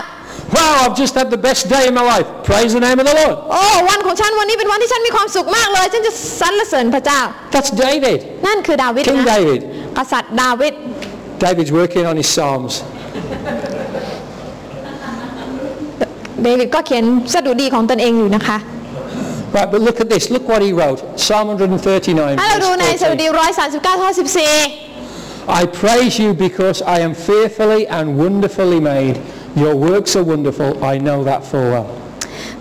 Wow, I've just had the best day in my life. Praise the name of the Lord. โอ้วันของฉันวันนี้เป็นวันที่ฉันมีความสุขมากเลย ฉันจะสรรเสริญพระเจ้า That's David. นั่นคือดาวิด King นะ David. กษัตริย์ดาวิด David's working on his psalms. เดวิดก็เขียนสดุดีของตนเองอยู่นะคะ Right, but look at this. Look what he wrote. Psalm 139. ถ้าเราดูใน verse สดุดี 14. ร้อยสามสิบเก้าข้อสิบสี่ I praise you because I am fearfully and wonderfully made. Your works are wonderful. I know that full well.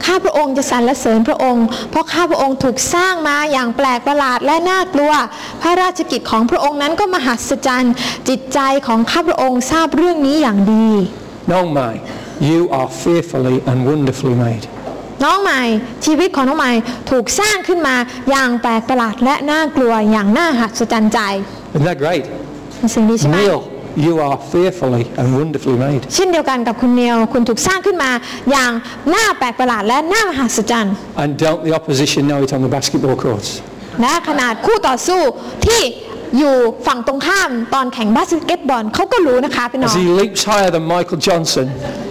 ข้าพระองค์จะสรรเสริญพระองค์ เพราะข้าพระองค์ถูกสร้างมาอย่างแปลกประหลาดและน่ากลัว พระราชกิจของพระองค์นั้นก็มหัศจรรย์จิตใจของข้าพระองค์ทราบเรื่องนี้อย่างดี No, my, you are fearfully and wonderfully made. น้องใหม่ ชีวิตของน้องใหม่ถูกสร้างขึ้นมาอย่างแปลกประหลาดและน่ากลัวอย่างน่าหัศจรรย์ใจ Isn't that great? เป็นสิ่งดีใช่ไหม Neil, you are fearfully and wonderfully made. เช่นเดียวกันกับคุณเนียวคุณถูกสร้างขึ้นมาอย่างน่าแปลกประหลาดและน่ามหัศจรรย์ And don't the opposition know it on the basketball courts? และขนาดคู่ต่อสู้ที่อยู่ฝั่งตรงข้ามตอนแข่งบาสเกตบอลเขาก็รู้นะคะพี่น้อ As ง he leaps higher than Michael Johnson,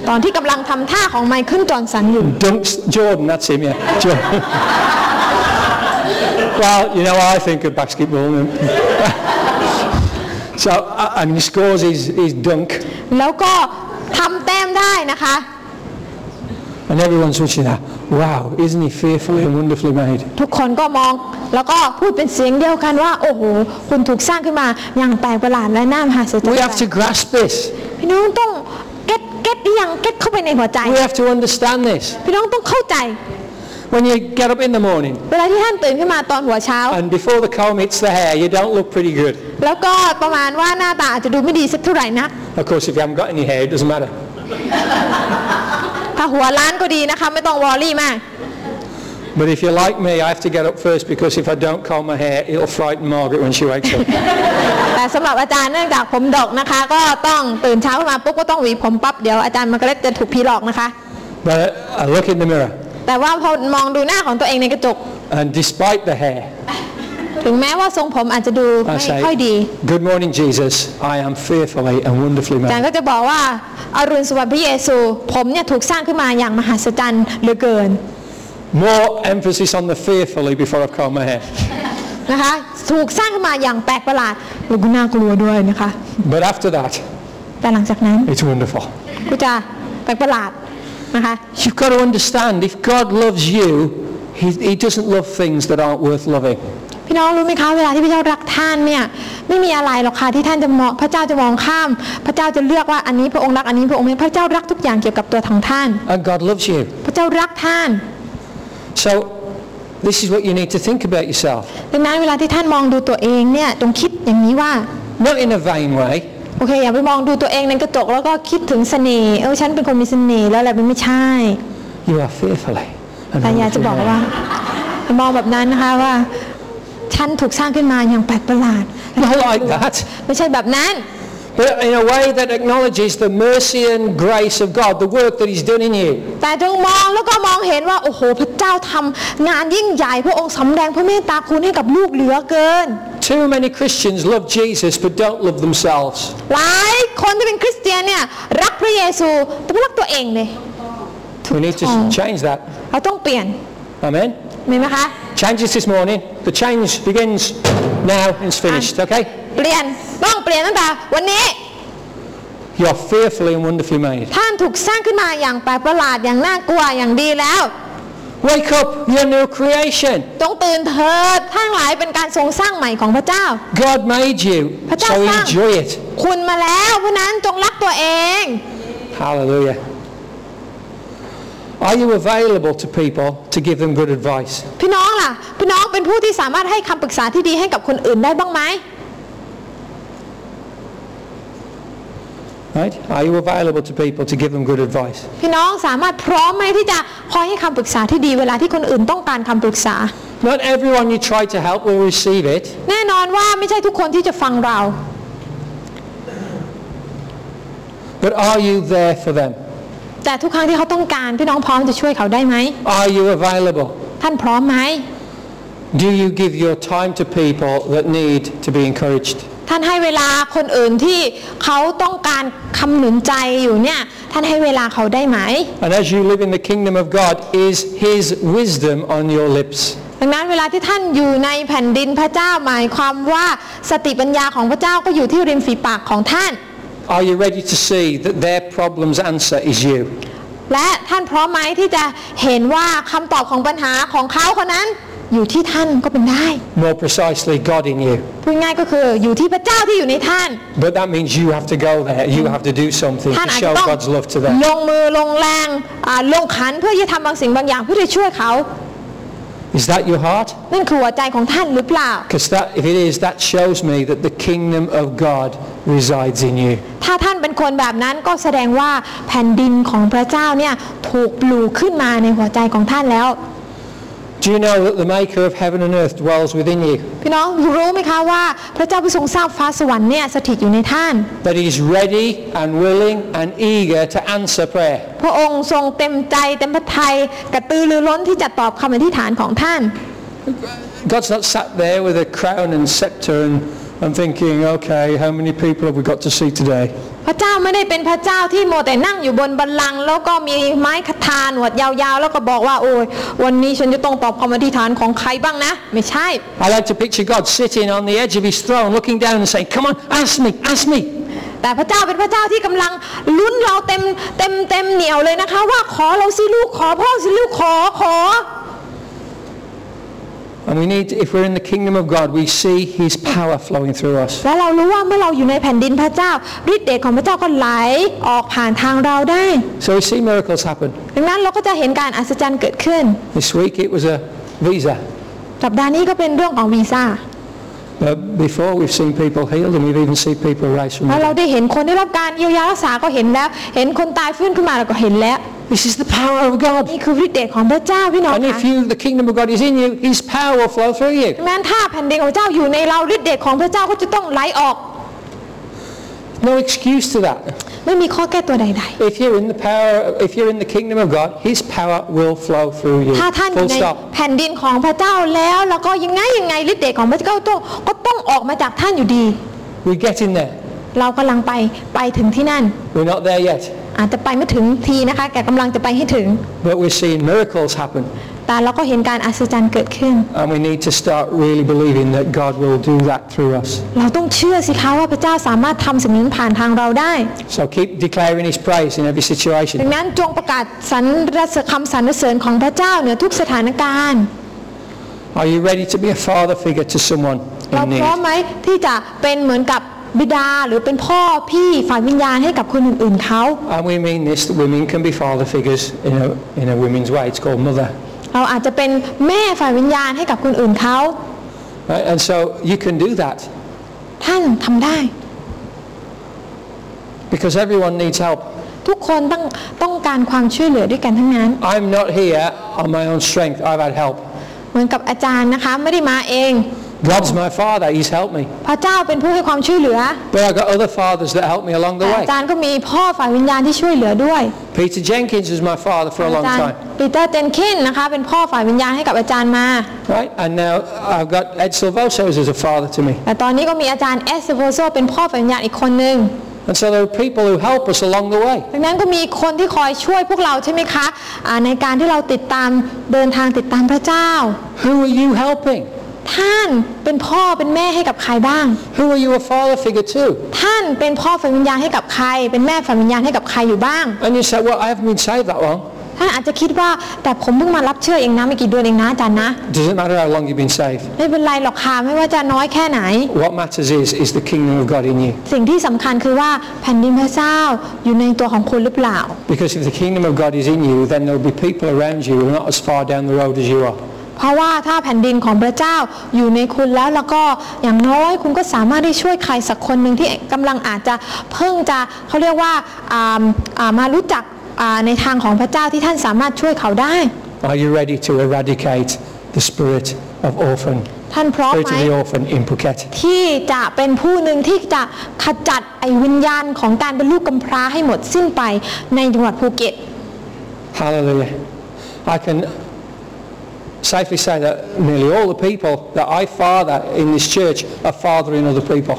ตอนที่กำลังทำท่าของไมเคิลจอห์นสันอยู่ dunks Jordan, that's him, yeah. Jordan. well, you know how I think of basketball. So, uh, and he scores his, his dunk, แล้วก็ทำแต้มได้นะคะ and everyone's watching that. Wow, isn't he fearfully and wonderfully made? ทุกคนก็มองแล้วก็พูดเป็นเสียงเดียวกันว่า โอ้โห คุณถูกสร้างขึ้นมาอย่างแปลกประหลาดและน่ามหัศจรร We ย์ have to grasp this. พี่น้องต้องเก็ตเก็ตยังเก็ตเข้าไปในหัวใจ We have to understand this. พี่น้องต้องเข้าใจ When you get up in the morning เวลาที่ท่านตื่นขึ้นมาตอนหัวเช้า and before the comb hits the hair, you don't look pretty good. แล้วก็ประมาณว่าหน้าตาอาจจะดูไม่ดีสักเท่าไหร่นัก Of course, if you haven't got any hair, it doesn't matter. ถ้าหัวล้านก็ดีนะคะไม่ต้องวอรี่มาก But if you're like me, I have to get up first because if I don't comb my hair, it'll frighten Margaret when she wakes up. แต่สำหรับอาจารย์เนื่องจากผมดกนะคะ ก็ต้องตื่นเช้าขึ้นมาปุ๊บก็ต้องหวีผมปั๊บเดี๋ยวอาจารย์มันก็เล็จะถูกผีหลอกนะคะ But I look in the mirror แต่ว่าพอมองดูหน้าของตัวเองในกระจก And despite the hair, ถึงแม้ว่าทรงผมอาจจะดู I ไม่ค่อย say, ดี Good morning, Jesus. I am fearfully and wonderfully อาจาร made. ย์ก็จะบอกว่าอารุณสวัสดิ์พระเยซู ผมเนี่ยถูกสร้างขึ้นมาอย่างมหัศจรรย์เหลือเกิน More emphasis on the fearfully before I comb my hair. นะคะถูกสร้างขึ้นมาอย่างแปลกประหลาดแล้วก็น่ากลัวด้วยนะคะ But after that, แต่หลังจากนั้น it's wonderful. ก็จะแปลกประหลาด นะคะ You've got to understand if God loves you, he, he doesn't love things that aren't worth loving. พี่น้องรู้ไหมคะเวลาที่พระเจ้ารักท่านเนี่ยไม่มีอะไรหรอกค่ะที่ท่านจะมองพระเจ้าจะมองข้าม พระเจ้าจะเลือกว่าอันนี้พระองค์รักอันนี้พระองค์ไม่พระเจ้ารักทุกอย่างเกี่ยวกับตัวของท่าน And God loves you. พระเจ้ารักท่าน So this is what you need to think about yourself. ดังนั้นเวลาที่ท่านมองดูตัวเองเนี่ยจงคิดอย่างนี้ว่า Not in a vain way, โอเคอย่าไปมองดูตัวเองในกระจกแล้วก็คิดถึงเสน่ห์เออฉันเป็นคนมีเสน่ห์แล้วอะไรมันไม่ใช่ you are fearfully. and แต่อยากจะบอก wonderfully ว่าอย่ามองแบบนั้นนะคะว่า ฉันถูกสร้างขึ้นมาอย่างแปลกประหลาด made. Not like that, ไม่ใช่แบบนั้น but in a way that acknowledges the mercy and grace of God, the work that He's done in you. แต่จงมองแล้วก็มองเห็นว่าโอ้โหพระเจ้าทำงานยิ่งใหญ่พระองค์สำแดงพระเมตตาคุณให้กับลูกเหลือเกิน Too many Christians love Jesus but don't love themselves. หลายคนที่เป็นคริสเตียนเนี่ยรักพระเยซูแต่ไม่รักตัวเองเลย We need to Oh. change that. เราต้องเปลี่ยน Amen. มีไหมคะ Changes this morning. The change begins now and it's finished, okay? เปลี่ยนต้องเปลี่ยนตั้งแต่วันนี้ You are fearfully and wonderfully made. ท่านถูกสร้างขึ้นมาอย่างแปลกประหลาดอย่างน่ากลัวอย่างดีแล้ว Wake up, you're a new creation. จงตื่นเถิดท่านทั้งหลายเป็นการทรงสร้างใหม่ของพระเจ้า God made you, พระเจ้า so สร้าง enjoy it. คุณมาแล้วเพราะฉะนั้นจงรักตัวเอง Hallelujah. Are you available to people to give them good advice? พี่น้องล่ะ พี่น้องเป็นผู้ที่สามารถให้คำปรึกษาที่ดีให้กับคนอื่นได้บ้างไหม Right? Are you available to people to give them good advice? พี่น้องสามารถพร้อมไหมที่จะคอยให้คำปรึกษาที่ดีเวลาที่คนอื่นต้องการคำปรึกษา Not everyone you try to help will receive it, แน่นอนว่าไม่ใช่ทุกคนที่จะฟังเรา but are you there for them? แต่ทุกครั้งที่เขาต้องการ พี่น้องพร้อมจะช่วยเขาได้ไหม Are you available? ท่านพร้อมไหม Do you give your time to people that need to be encouraged? ท่านให้เวลาคนอื่นที่เขาต้องการคำหนุนใจอยู่เนี่ยท่านให้เวลาเขาได้ไหม And as you live in the kingdom of God, is His wisdom on your lips? ดังนั้นเวลาที่ท่านอยู่ในแผ่นดินพระเจ้าหมายความว่าสติปัญญาของพระเจ้าก็อยู่ที่ริมฝีปากของท่าน Are you ready to see that their problem's answer is you? และท่านพร้อมไหมที่จะเห็นว่าคำตอบของปัญหาของเขาคนนั้น อยู่ที่ท่านก็เป็นได้ More precisely, God in you. พูดง่ายก็คืออยู่ที่พระเจ้าที่อยู่ในท่าน But that means you have to go there. You have to do something ท่าน to อาจจะ show ต้อง God's love to them. ลงมือลงแรงอ่าลงขันเพื่อที่จะทำบางสิ่งบางอย่างเพื่อที่จะช่วยเขา Is that your heart? นั่นคือหัวใจของท่านหรือเปล่า Because that, if it is, that shows me that the kingdom of God resides in you. ถ้าท่านเป็นคนแบบนั้นก็แสดงว่าแผ่นดินของพระเจ้าเนี่ยถูกปลูกขึ้นมาในหัวใจของท่านแล้ว Do you know that the maker of heaven and earth dwells within you? พี่น้องรู้ไหมคะว่าพระเจ้าผู้ทรงสร้างฟ้าสวรรค์เนี่ยสถิตอยู่ในท่าน That he is ready and willing and eager to answer prayer. พระองค์ทรงเต็มใจเต็มพระทัยกระตือรือร้นที่จะตอบคำอธิษฐานของท่าน God's not sat there with a crown and scepter and, and thinking, okay, how many people have we got to see today? พระเจ้าไม่ได้เป็นพระเจ้าที่โมวแต่นั่งอยู่บนบัลลังก์แล้วก็มีไม้คทาหนวดยาวๆ แล้วก็บอกว่าโอ้ยวันนี้ฉันจะต้องตอบคำอธิษฐานของใครบ้างนะ ไม่ใช่ I like to picture God sitting on the edge of his throne, looking down and saying, come on, ask me, ask me. แต่พระเจ้าเป็นพระเจ้าที่กำลังลุ้นเราเต็มเต็มเต็มเหนียวเลยนะคะ ว่าขอเราสิลูกขอพ่อสิลูกขอขอ And we need, if we're in the kingdom of God, we see his power flowing through us. และเรารู้ว่าเมื่อเราอยู่ในแผ่นดินพระเจ้าฤทธิ์เดชของพระเจ้าก็ไหลออกผ่านทางเราได้ So we see miracles happen. ดังนั้นเราก็จะเห็นการอัศจรรย์เกิดขึ้น This week it was a visa. สัปดาห์นี้ก็เป็นเรื่องของวีซ่า But before we've seen people healed and we've even seen people rise from แล้ว the เรา dead. ได้เห็นคนได้รับการเยียวยารักษาก็เห็นแล้ว เห็นคนตายฟื้นขึ้นมาเราก็เห็นแล้ว This is the power of God. นี่คือฤทธิ์เดชของพระเจ้าพี่น้อง And ค่ะ if you, the kingdom of God is in you, his power will flow through you. ดังนั้นถ้าแผ่นดินของพระเจ้าอยู่ในเราฤทธิ์เดชของพระเจ้าก็จะต้องไหลออก No excuse to that. ไม่มีข้อแก้ตัวใด If you're in the power, if you're in the kingdom of God, His power will flow through you. ๆถ้าท่านอยู่ Full ใน stop. แผ่นดินของพระเจ้าแล้วแล้วก็ยังไงยังไงฤทธิ์เดชของพระเจ้าต้องก็ต้องออกมาจากท่านอยู่ดี We get in there. เรากำลังไปไปถึงที่นั่น We're not there yet, อาจจะไปไม่ถึงทีนะคะแต่กำลังจะไปให้ถึง but we're seeing miracles happen. แต่เราก็เห็นการอัศจรรย์เกิดขึ้น And we need to start really believing that God will do that through us. เราต้องเชื่อสิคะว่าพระเจ้าสามารถทำสิ่งนั้นผ่านทางเราได้ So keep declaring His praise in every ดั situation. งนั้นจงประกาศสรรเสริญคำสรรเสริญของพระเจ้าเหนือทุกสถานการณ์ Are you ready to be a father figure to someone เรา in พร้อม need? ไหมที่จะเป็นเหมือนกับบิดาหรือเป็นพ่อพี่ฝ่ายวิญญาณให้กับคนอื่นๆเขา And we mean this, that women can be father figures in a, in a women's way. It's called mother. เราอาจจะเป็นแม่ฝ่ายวิญญาณให้กับคนอื่นเขา Right? And so you can do that ท่านทำได้ because everyone needs help. ทุกคนต้องต้องการความช่วยเหลือด้วยกันทั้งนั้น I'm not here on my own strength. I've had help. เหมือนกับอาจารย์นะคะไม่ได้มาเอง God's my father. He's helped me. พระเจ้าเป็นผู้ให้ความช่วยเหลือ But I've got other fathers that helped me along the แต่ way. อาจารย์ก็มีพ่อฝ่ายวิญญาณที่ช่วยเหลือด้วย Peter Jenkins was my father for a อา long จารย์ time. ปีเตอร์เจนคินนะคะเป็นพ่อฝ่ายวิญญาณให้กับอาจารย์มา Right? And now I've got Ed Silvosos as a father to me. แต่ตอนนี้ก็มีอาจารย์เอสโฟโซเป็นพ่อฝ่ายวิญญาณอีกคนนึง And so there are people who help us along the way. ดังนั้นก็มีคนที่คอยช่วยพวกเราใช่ไหมคะอ่าในการที่เราติดตามเดินทางติดตามพระเจ้า Who are you helping? ท่านเป็นพ่อเป็นแม่ให้กับใครบ้าง Who are you a father figure to? ท่านเป็นพ่อฝ่ายวิญญาณให้กับใคร เป็นแม่ฝ่ายวิญญาณให้กับใครอยู่บ้าง And you say, well, I haven't been saved that long. ท่านอาจจะคิดว่าแต่ผมเพิ่งมารับเชื่อเองนะไม่กี่เดือนเองนะอาจารย์นะ Doesn't matter how long you've been saved. ไม่เป็นไรหรอกค่ะไม่ว่าจะน้อยแค่ไหน What matters is, is the kingdom of God in you. สิ่งที่สำคัญคือว่าแผ่นดินพระเจ้าอยู่ในตัวของคุณหรือเปล่า Because if the kingdom of God is in you, then there will be people around you who are not as far down the road as you are. เพราะว่าถ้าแผ่นดินของพระเจ้าอยู่ในคุณแล้วแล้วก็อย่างน้อยคุณก็สามารถได้ช่วยใครสักคนหนึ่งที่กำลังอาจจะเพิ่งจะเขาเรียกว่าอ่าอ่ามารู้จักอ่าในทางของพระเจ้าที่ท่านสามารถช่วยเขาได้ Are you ready to eradicate the spirit of orphan, ท่านพร้อม spirit ไหม of the orphan in Phuket? ที่จะเป็นผู้หนึ่งที่จะขจัดไอ้วิญญาณของการเป็นลูกกำพร้าให้หมดสิ้นไปในจังหวัดภูเก็ต Hallelujah. I can safely say that nearly all the people that I father in this church are fathering other people.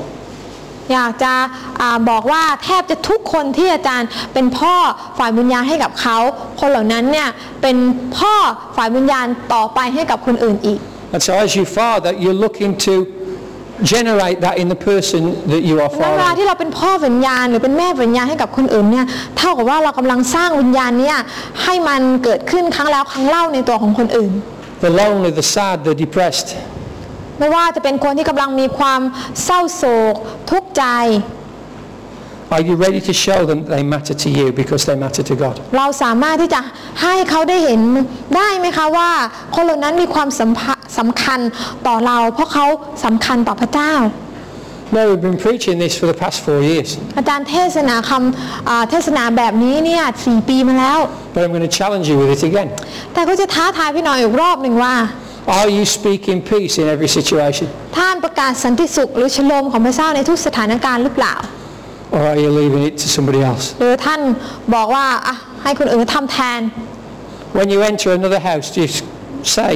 อยากจะอาบอกว่าแทบจะทุกคนที่อาจารย์เป็นพ่อฝ่ายวิญญาณให้กับเขาคนเหล่านั้นเนี่ยเป็นพ่อฝ่ายวิญญาณต่อไปให้กับคนอื่นอีก And so as you father, you're looking to generate that in the person that you are เวลา fathering. ที่เราเป็นพ่อวิญญาณหรือเป็นแม่วิญญาณให้กับคนอื่นเนี่ยเท่ากับว่าเรากำลังสร้างวิญญาณเนี่ยให้มันเกิดขึ้นครั้งแล้วครั้งเล่าในตัวของคนอื่น The lonely, the sad, the depressed. ไม่ว่าจะเป็นคนที่กำลังมีความเศร้าโศกทุกข์ใจ Are you ready to show them they matter to you because they matter to God? เราสามารถที่จะให้เขาได้เห็นได้ไหมคะว่าคนเหล่านั้นมีความสัมพัสำคัญต่อเรา เพราะเขาสำคัญต่อพระเจ้า No, we've been preaching this for the past four years, อาจารย์เทศนาคำอ่าเทศนาแบบนี้เนี่ยสี่ปีมาแล้ว but I'm going to challenge you with it again. แต่ก็จะท้าทายพี่น้อยอีกรอบหนึ่งว่า Are you speaking peace in every situation? ท่านประกาศสันติสุขหรือชโลมของพระเจ้าในทุกสถานการณ์หรือเปล่า Or are you leaving it to somebody else? หรือท่านบอกว่าอ่ะให้คนอื่นทำแทน When you enter another house, do you s- say,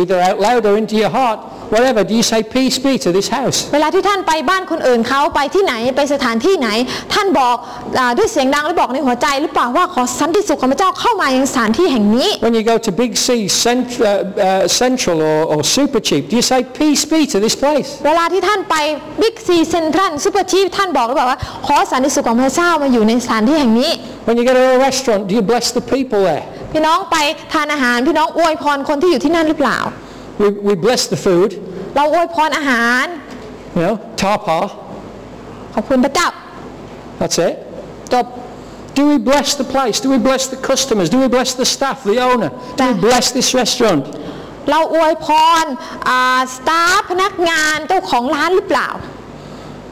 either out loud or into your heart, whatever, do you say peace be to this house? เวลาที่ท่านไปบ้านคนอื่นเขาไปที่ไหนไปสถานที่ไหน ท่านบอกอาด้วยเสียงดังหรือบอกในหัวใจหรือเปล่าว่าขอสันติสุขของพระเจ้าเข้ามายังสถานที่แห่งนี้ When you go to Big C, cent- uh, uh, Central or, or Super Cheap, do you say peace be to this place? เวลาที่ท่านไปบิ๊กซีเซ็นทรัลซูเปอร์ชีพท่านบอกหรือเปล่าว่าขอสันติสุขของพระเจ้ามาอยู่ในสถานที่แห่งนี้ When you go to a restaurant, do you bless the people there? พี่น้องไปทานอาหารพี่น้องอวยพรคนที่อยู่ที่นั่นหรือเปล่า We, we bless the food, เราอวยพรอาหาร you know, tapa, ขอบคุณพระเจ้า that's it. จบ Do we bless the place? Do we bless the customers? Do we bless the staff, the owner? Do we Yeah. bless this restaurant? เราอวยพรสตาฟพนักงานเจ้าของร้านหรือเปล่า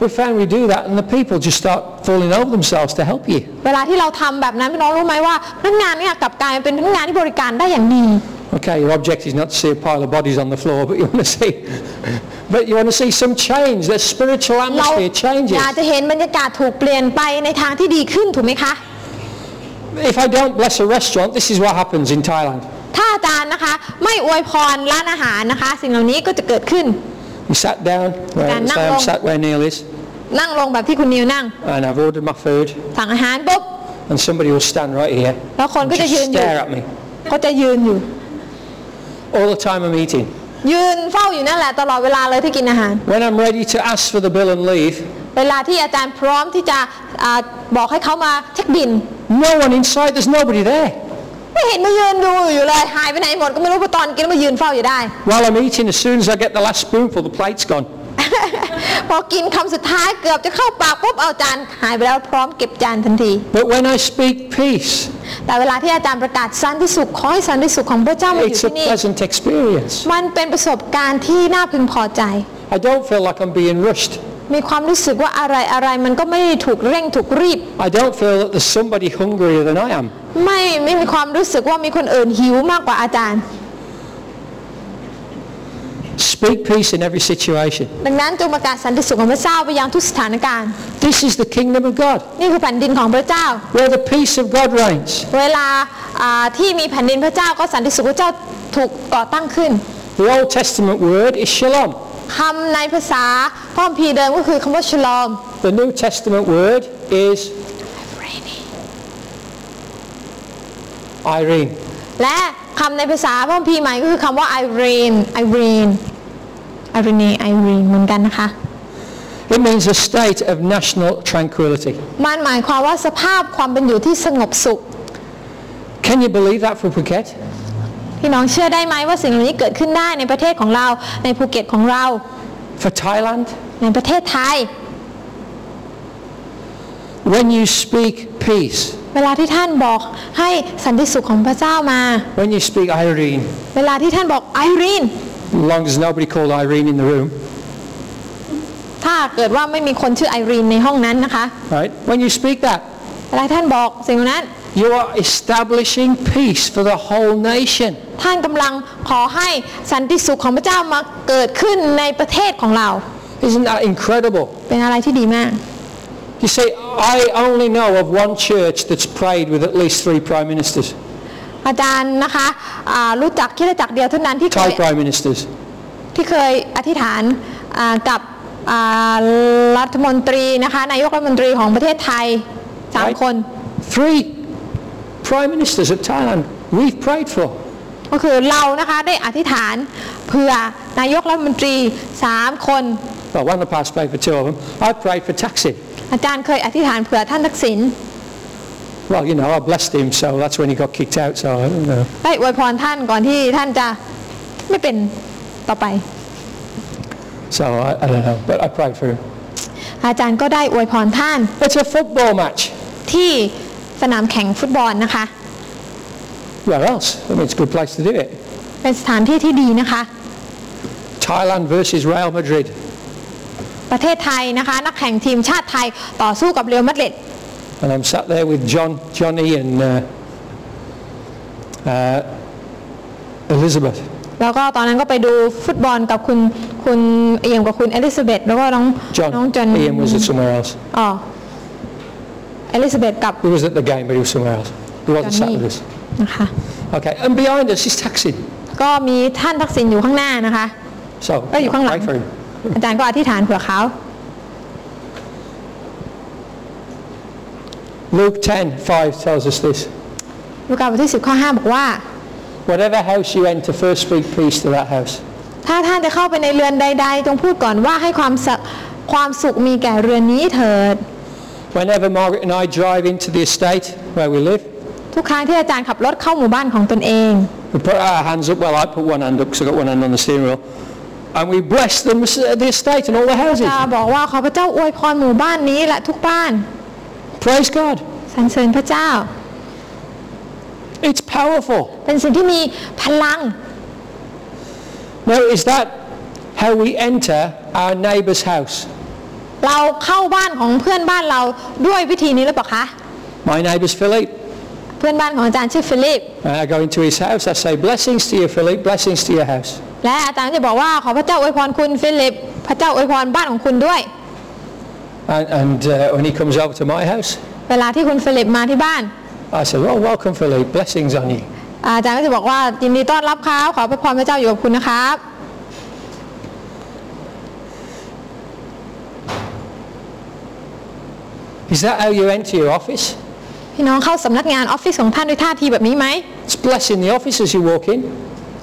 We found we do that and the people just start falling over themselves to help you. เวลาที่เราทำแบบนั้นพี่น้องรู้ไหมว่าพนักงานเนี่ยกลับกลายเป็นพนักงานที่บริการได้อย่างดี And Okay, your object is not to see a pile of bodies on the floor, but you want to see, but you want to see some change. The spiritual เรา atmosphere changes. อยากจะเห็นบรรยากาศถูกเปลี่ยนไปในทางที่ดีขึ้นถูกไหมคะ If I don't bless a restaurant, this is what happens in Thailand. ถ้าอาจารย์นะคะ ไม่อวยพรร้านอาหารนะคะ สิ่งเหล่านี้ก็จะเกิดขึ้น You sat down, where, Gan say nang I'm long. sat where Neil is, นั่งลงแบบที่คุณนิวนั่ง and I've ordered my food, สั่งอาหารปุ๊บ and somebody will stand right here แล้วคนก็ and จะ just ยืนอยู่ stare at me ก็จะยืนอยู่ all the time I'm eating. ยืนเฝ้าอยู่นั่นแหละตลอดเวลาเลยที่กินอาหาร When I'm ready to ask for the bill and leave, เวลาที่อาจารย์พร้อมที่จะอาบอกให้เขามาเช็คบิน no one inside, there's nobody there. ไม่เห็นมายืนดูอยู่เลยหายไปไหนหมดก็ไม่รู้เพราะตอนกินแล้วมายืนเฝ้าอยู่ได้ While I'm eating, as soon as I get the last spoonful, the plate's gone. พอกินคำสุดท้ายเกือบจะเข้าปากปุ๊บเอาจานหายไปแล้วพร้อมเก็บจานทันที But when I speak peace, แต่เวลาที่อาจารย์ประกาศสันติสุขขอให้สันติสุขของพระเจ้ามาอยู่ it's a ที่นี่ pleasant experience. มันเป็นประสบการณ์ที่น่าพึงพอใจ I don't feel like I'm being rushed. มีความรู้สึกว่าอะไรอะไรมันก็ไม่ได้ถูกเร่งถูกรีบ I don't feel that there's somebody hungrier than I am. ไม่ไม่มีความรู้สึกว่ามีคนอื่นหิวมากกว่าอาจารย์ Speak peace in every situation. ดังนั้นจงประกาศสันติสุขของพระเจ้าไปยังทุกสถานการณ์ This is the kingdom of God, นี่คือแผ่นดินของพระเจ้า where the peace of God reigns. เวลาอ่าที่มีแผ่นดินพระเจ้าก็สันติสุขพระเจ้าถูกก่อตั้งขึ้น The Old Testament word is shalom. คำในภาษาพระคัมภีร์เดิมก็คือคำว่าชลอม The New Testament word is Irene. และคำในภาษาพระคัมภีร์ใหม่ก็คือคำว่าไอรีนไอรีนไอรีนไอรีนเหมือนกันนะคะ It means a state of national tranquility. มันหมายความว่าสภาพความเป็นอยู่ที่สงบสุข Can you believe that for Phuket? พี่น้องเชื่อได้ไหมว่าสิ่งเหล่านี้เกิดขึ้นได้ในประเทศของเราในภูเก็ตของเรา For Thailand? ในประเทศไทย When you speak peace, เวลาที่ท่านบอกให้สันติสุขของพระเจ้ามา when you speak Irene, เวลาที่ท่านบอกไอรีน as long as nobody called Irene in the room, ถ้าเกิดว่าไม่มีคนชื่อไอรีนในห้องนั้นนะคะ right? When you speak that, เวลาท่านบอกสิ่งเหล่านั้น you are establishing peace for the whole nation. ท่านกำลังขอให้สันติสุขของพระเจ้ามาเกิดขึ้นในประเทศของเรา Isn't that incredible? เป็นอะไรที่ดีมาก You see, I only know of one church that's prayed with at least three prime ministers, อาจารย์นะคะอ่ารู้จักคริดจักรเดียวเท่านั้นที่เค Thai ย prime ministers. ที่เคยอธิษฐานอ่ากับอ่ารัฐมนตรีนะคะนายกรัฐมนตรีของประเทศไทยสาม Right. คน Three prime ministers of Thailand we've prayed for. ก็คือเรานะคะได้อธิษฐานเพื่อนายกรัฐมนตรีสามคน Well, one of the past prayed for two of them. I prayed for Taksin. อาจารย์เคยอธิษฐานเผื่อท่านทักษิณ Well, you know, I blessed him, so that's when he got kicked out, so I don't know. ได้อวยพรท่านก่อนที่ท่านจะไม่เป็นต่อไป So I, I don't know, but I prayed for him. อาจารย์ก็ได้อวยพรท่าน It's a football match. ที่สนามแข่งฟุตบอลนะคะ Where else? I mean, it's a good place to do it. เป็นสถานที่ที่ดีนะคะ Thailand versus Real Madrid. ประเทศไทยนะคะ นักแข่งทีมชาติไทยต่อสู้กับเรอัลมาดริด And I'm sat there with John, Johnny and uh, uh, Elizabeth. แล้วก็ตอนนั้นก็ไปดูฟุตบอลกับคุณคุณเอียมกับคุณเอลิซาเบธแล้วก็น้อง John. น้องจอน Ian was at somewhere else. อ๋อเอลิซาเบธกับ He was at the game, but he was somewhere else. He จอ wasn't น sat นี่ with us. นะคะ Okay, and behind us is Taksin. ก็มีท่านทักษิณอยู่ข้างหน้านะคะ So, ก็อยู่ข้างหลัง pray for him. อาจารย์ก็อธิษฐานเผื่อเขา Luke 10, 5 tells us this. ลูกาบทที่10ข้อ5บอกว่า Whatever house you enter, first speak peace to that house. ถ้าท่านจะเข้าไปในเรือนใด ๆ จงพูดก่อนว่าให้ความสุขความสุขมีแก่เรือนนี้เถิด Whenever Margaret and I drive into the estate where we live, ทุกครั้งที่อาจารย์ขับรถเข้าหมู่บ้านของตนเอง we put our hands up. Well, I put one hand up because I've got one hand on the steering wheel. And we bless them, the estate and all the houses. จะบอกว่าขอพระเจ้าอวยพรหมู่บ้านนี้และทุกบ้าน Praise God. สรรเสริญพระเจ้า It's powerful. เป็นสิ่งที่มีพลัง Now, is that how we enter our neighbour's house? เราเข้าบ้านของเพื่อนบ้านเราด้วยวิธีนี้หรือเปล่าคะ My neighbour's Philippe. เพื่อนบ้านของอาจารย์ชื่อฟิลิป And I go into his house, I say, blessings to you, Philip, blessings to your house. และอาจารย์จะบอกว่าขอพระเจ้าอวยพรคุณฟิลิป พระเจ้าอวยพรบ้านของคุณด้วย And, and uh, when he comes over to my house, เวลาที่คุณฟิลิปมาที่บ้าน I say, well, welcome, Philip, blessings on you. อาจารย์ก็จะบอกว่ายินดีต้อนรับครับขอพระพรพระเจ้าอยู่กับคุณนะครับ Is that how you enter your office? พี่น้องเข้าสำนักงานออฟฟิศของท่านด้วยท่าทีแบบนี้ไหม It's blessing the office as you walk in.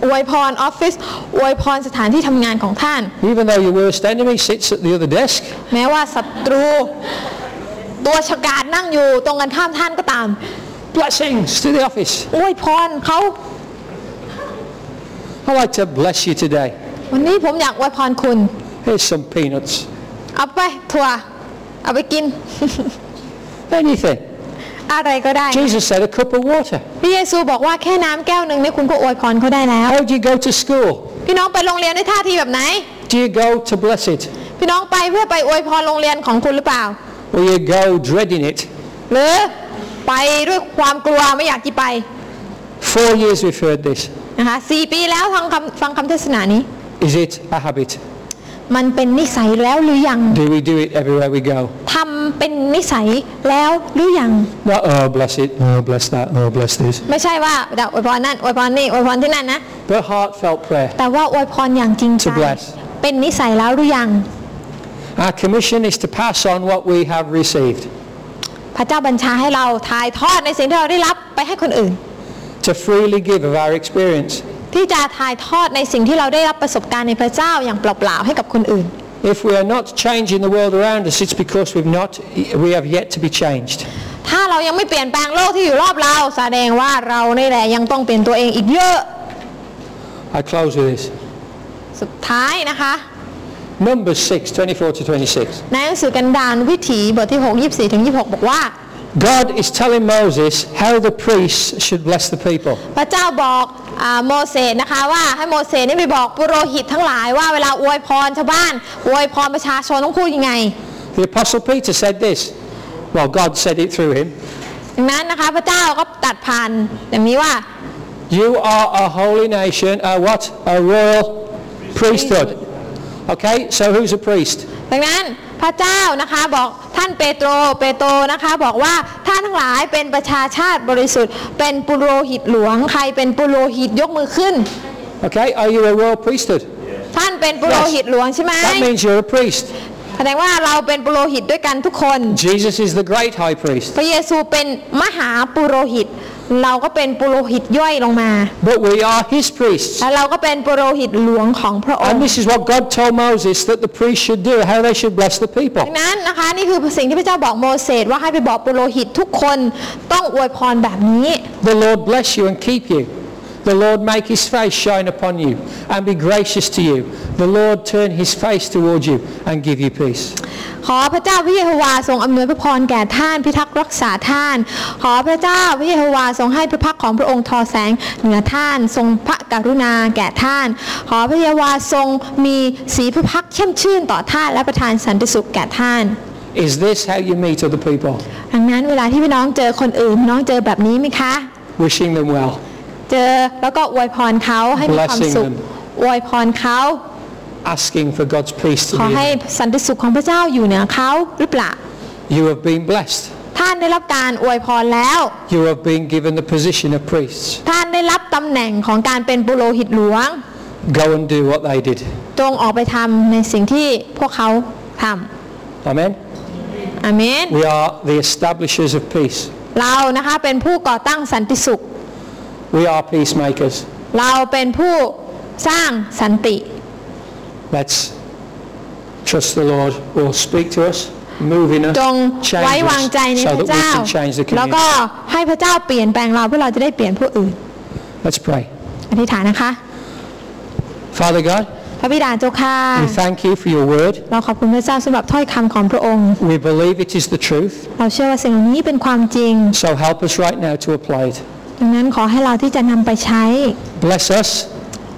อวยพรออฟฟิศอวยพรสถานที่ทำงานของท่าน Even though your worst enemy sits at the other desk, แม้ว่าศัตรู ตัวฉกาจนั่งอยู่ตรงกันข้ามท่านก็ตาม blessings to the office. อวยพรเขา I'd like to bless you today. วันนี้ผมอยากอวยพรคุณ Here's some peanuts. เอาไปถั่วเอาไปกิน Anything. อะไรก็ได้ Jesus said a cup of water. พระเยซูบอกว่าแค่น้ำแก้วหนึ่งนี่คุณก็อวยพรเขาได้แล้ว How do you go to school? พี่น้องไปโรงเรียนด้วยท่าทีแบบไหน Do you go to bless it? พี่น้องไปเพื่อไปอวยพรโรงเรียนของคุณหรือเปล่า Or you go dreading it? หรือไปด้วยความกลัวไม่อยากที่ไป Four years we've heard this. นะคะสี่ปีแล้วฟังคำฟังคำเทศนานี้ Is it a habit? มันเป็นนิสัยแล้วหรือยัง Do we do it everywhere we go? ทำเป็นนิสัยแล้วหรือยัง Not, oh, bless it. Oh, bless that. Oh, bless this. ไม่ใช่ว่าเดี๋ยวอวยพรนั่นอวยพรนี่อวยพรที่นั่นนะ But heartfelt prayer. แต่ว่าอวยพรอย่างจริงใจ To bless เป็นนิสัยแล้วหรือยัง Our commission is to pass on what we have received, พระเจ้าบัญชาให้เราถ่ายทอดในสิ่งที่เราได้รับไปให้คนอื่น to freely give of our experience. ที่จะถ่ายทอดในสิ่งที่เราได้รับประสบการณ์ในพระเจ้าอย่างเปล่าๆให้กับคนอื่น If we are not changing the world around us, it's because we've not, we have yet to be changed. ถ้าเรายังไม่เปลี่ยนแปลงโลกที่อยู่รอบเราแสดงว่าเรานี่แหละยังต้องเปลี่ยนตัวเองอีกเยอะ I close with this. สุดท้ายนะคะ Numbers 6, 24 to 26. ในหนังสือกันดารวิถีบทที่6 24ถึง26 บอกว่า God is telling Moses how the priests should bless the people. พระเจ้าบอกอาโมเสสนะคะว่าให้โมเสสนี่ไปบอกปุโรหิตทั้งหลายว่าเวลาอวยพรชาวบ้านอวยพรประชาชนต้องพูดยังไง The Apostle Peter said this. Well, God said it through him. ดังนั้นนะคะพระเจ้าก็ตัดผ่านอย่างนี้ว่า You are a holy nation, a what? A royal priesthood. Okay, so who's a priest? ดังนั้นพ ระเจ้านะคะบอกท่านเปโตรเปโตรนะคะบอกว่าท่านทั้งหลายเป็นประชาชาติบริสุทธิ์ เป็นปุโรหิตหลวงใครเป็นปุโรหิตยกมือขึ้น Okay, are you a royal priesthood? ท่านเป็นปุโรหิตหลวงใช่ไหม That means you're a priest. แสดงว่าเราเป็นปุโรหิตด้วยกันทุกคน Jesus is the great high priest. พระเยซูเป็นมหาปุโรหิต เราก็เป็นปุโรหิตย่อยลงมา But we are his priests. แล้วเราก็เป็นปุโรหิตหลวงของพระองค์ And this is what God told Moses that the priests should do, how they should bless the people. ดังนั้นนะคะนี่คือสิ่งที่พระเจ้าบอกโมเสสว่าให้ไปบอกปุโรหิตทุกคนต้องอวยพรแบบนี้ The Lord bless you and keep you. The Lord make his face shine upon you and be gracious to you. The Lord turn his face towards you and give you peace. ขอพระเจ้าพระเยโฮวาทรงอำนวยพระพรแก่ท่านพิทักษ์รักษาท่าน ขอพระเจ้าพระเยโฮวาทรงให้พระพักของพระองค์ทอแสงเหนือท่าน ทรงพระกรุณาแก่ท่าน ขอพระเยโฮวาทรงมีสีพระพักเข้มชื่นต่อท่านและประทานสันติสุขแก่ท่าน Is this how you meet other people? ดังนั้นเวลาที่พี่น้องเจอคนอื่นพี่น้องเจอแบบนี้ไหมคะ Wishing them well, เจอแล้วก็อวยพรเขาให้มีความสุข Blessing them อวยพรเขา asking for God's peace ขอ to be ให้ in them. สันติสุขของพระเจ้าอยู่เหนือเขาหรือเปล่า You have been blessed. ท่านได้รับการอวยพรแล้ว You have been given the position of priests. ท่านได้รับตำแหน่งของการเป็นปุโรหิตหลวง Go and do what they did. จงออกไปทำในสิ่งที่พวกเขาท Amen? ำอาเมน We are the establishers of peace. เรานะคะเป็นผู้ก่อตั้งสันติสุข We are peacemakers. เราเป็นผู้สร้างสันติ Let's trust the Lord will speak to us, move in us, จง change ไว้วางใจใน us พ so ระ that we เจ้า can change the แล้วก็ community. ให้พระเจ้าเปลี่ยนแปลงเราเพื่อเราจะได้เปลี่ยนผู้อื่น Let's pray. อธิษฐานนะคะ Father God, พระบิดาเจ้าค่ะ we thank you for your word. เราขอบคุณพระเจ้าสำหรับถ้อยคำของพระองค์ We believe it is the truth. เราเชื่อว่าสิ่งเหล่านี้เป็นความจริง So help us right now to apply it. ดังนั้นขอให้เราที่จะนำไปใช้ Bless us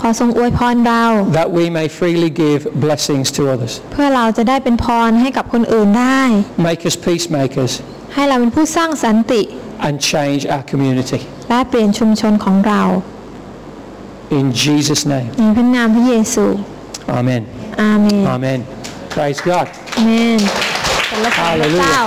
ขอทรงอวยพรเรา that we may freely give blessings to others. เพื่อเราจะได้เป็นพรให้กับคนอื่นได้ Make us peacemakers ให้เราเป็นผู้สร้างสันติ and change our community. และเปลี่ยนชุมชนของเรา In Jesus' name. ในพระนามพระเยซู Amen. อาเมน Amen. Praise God. อาเมนสรรเสริญพระเจ้า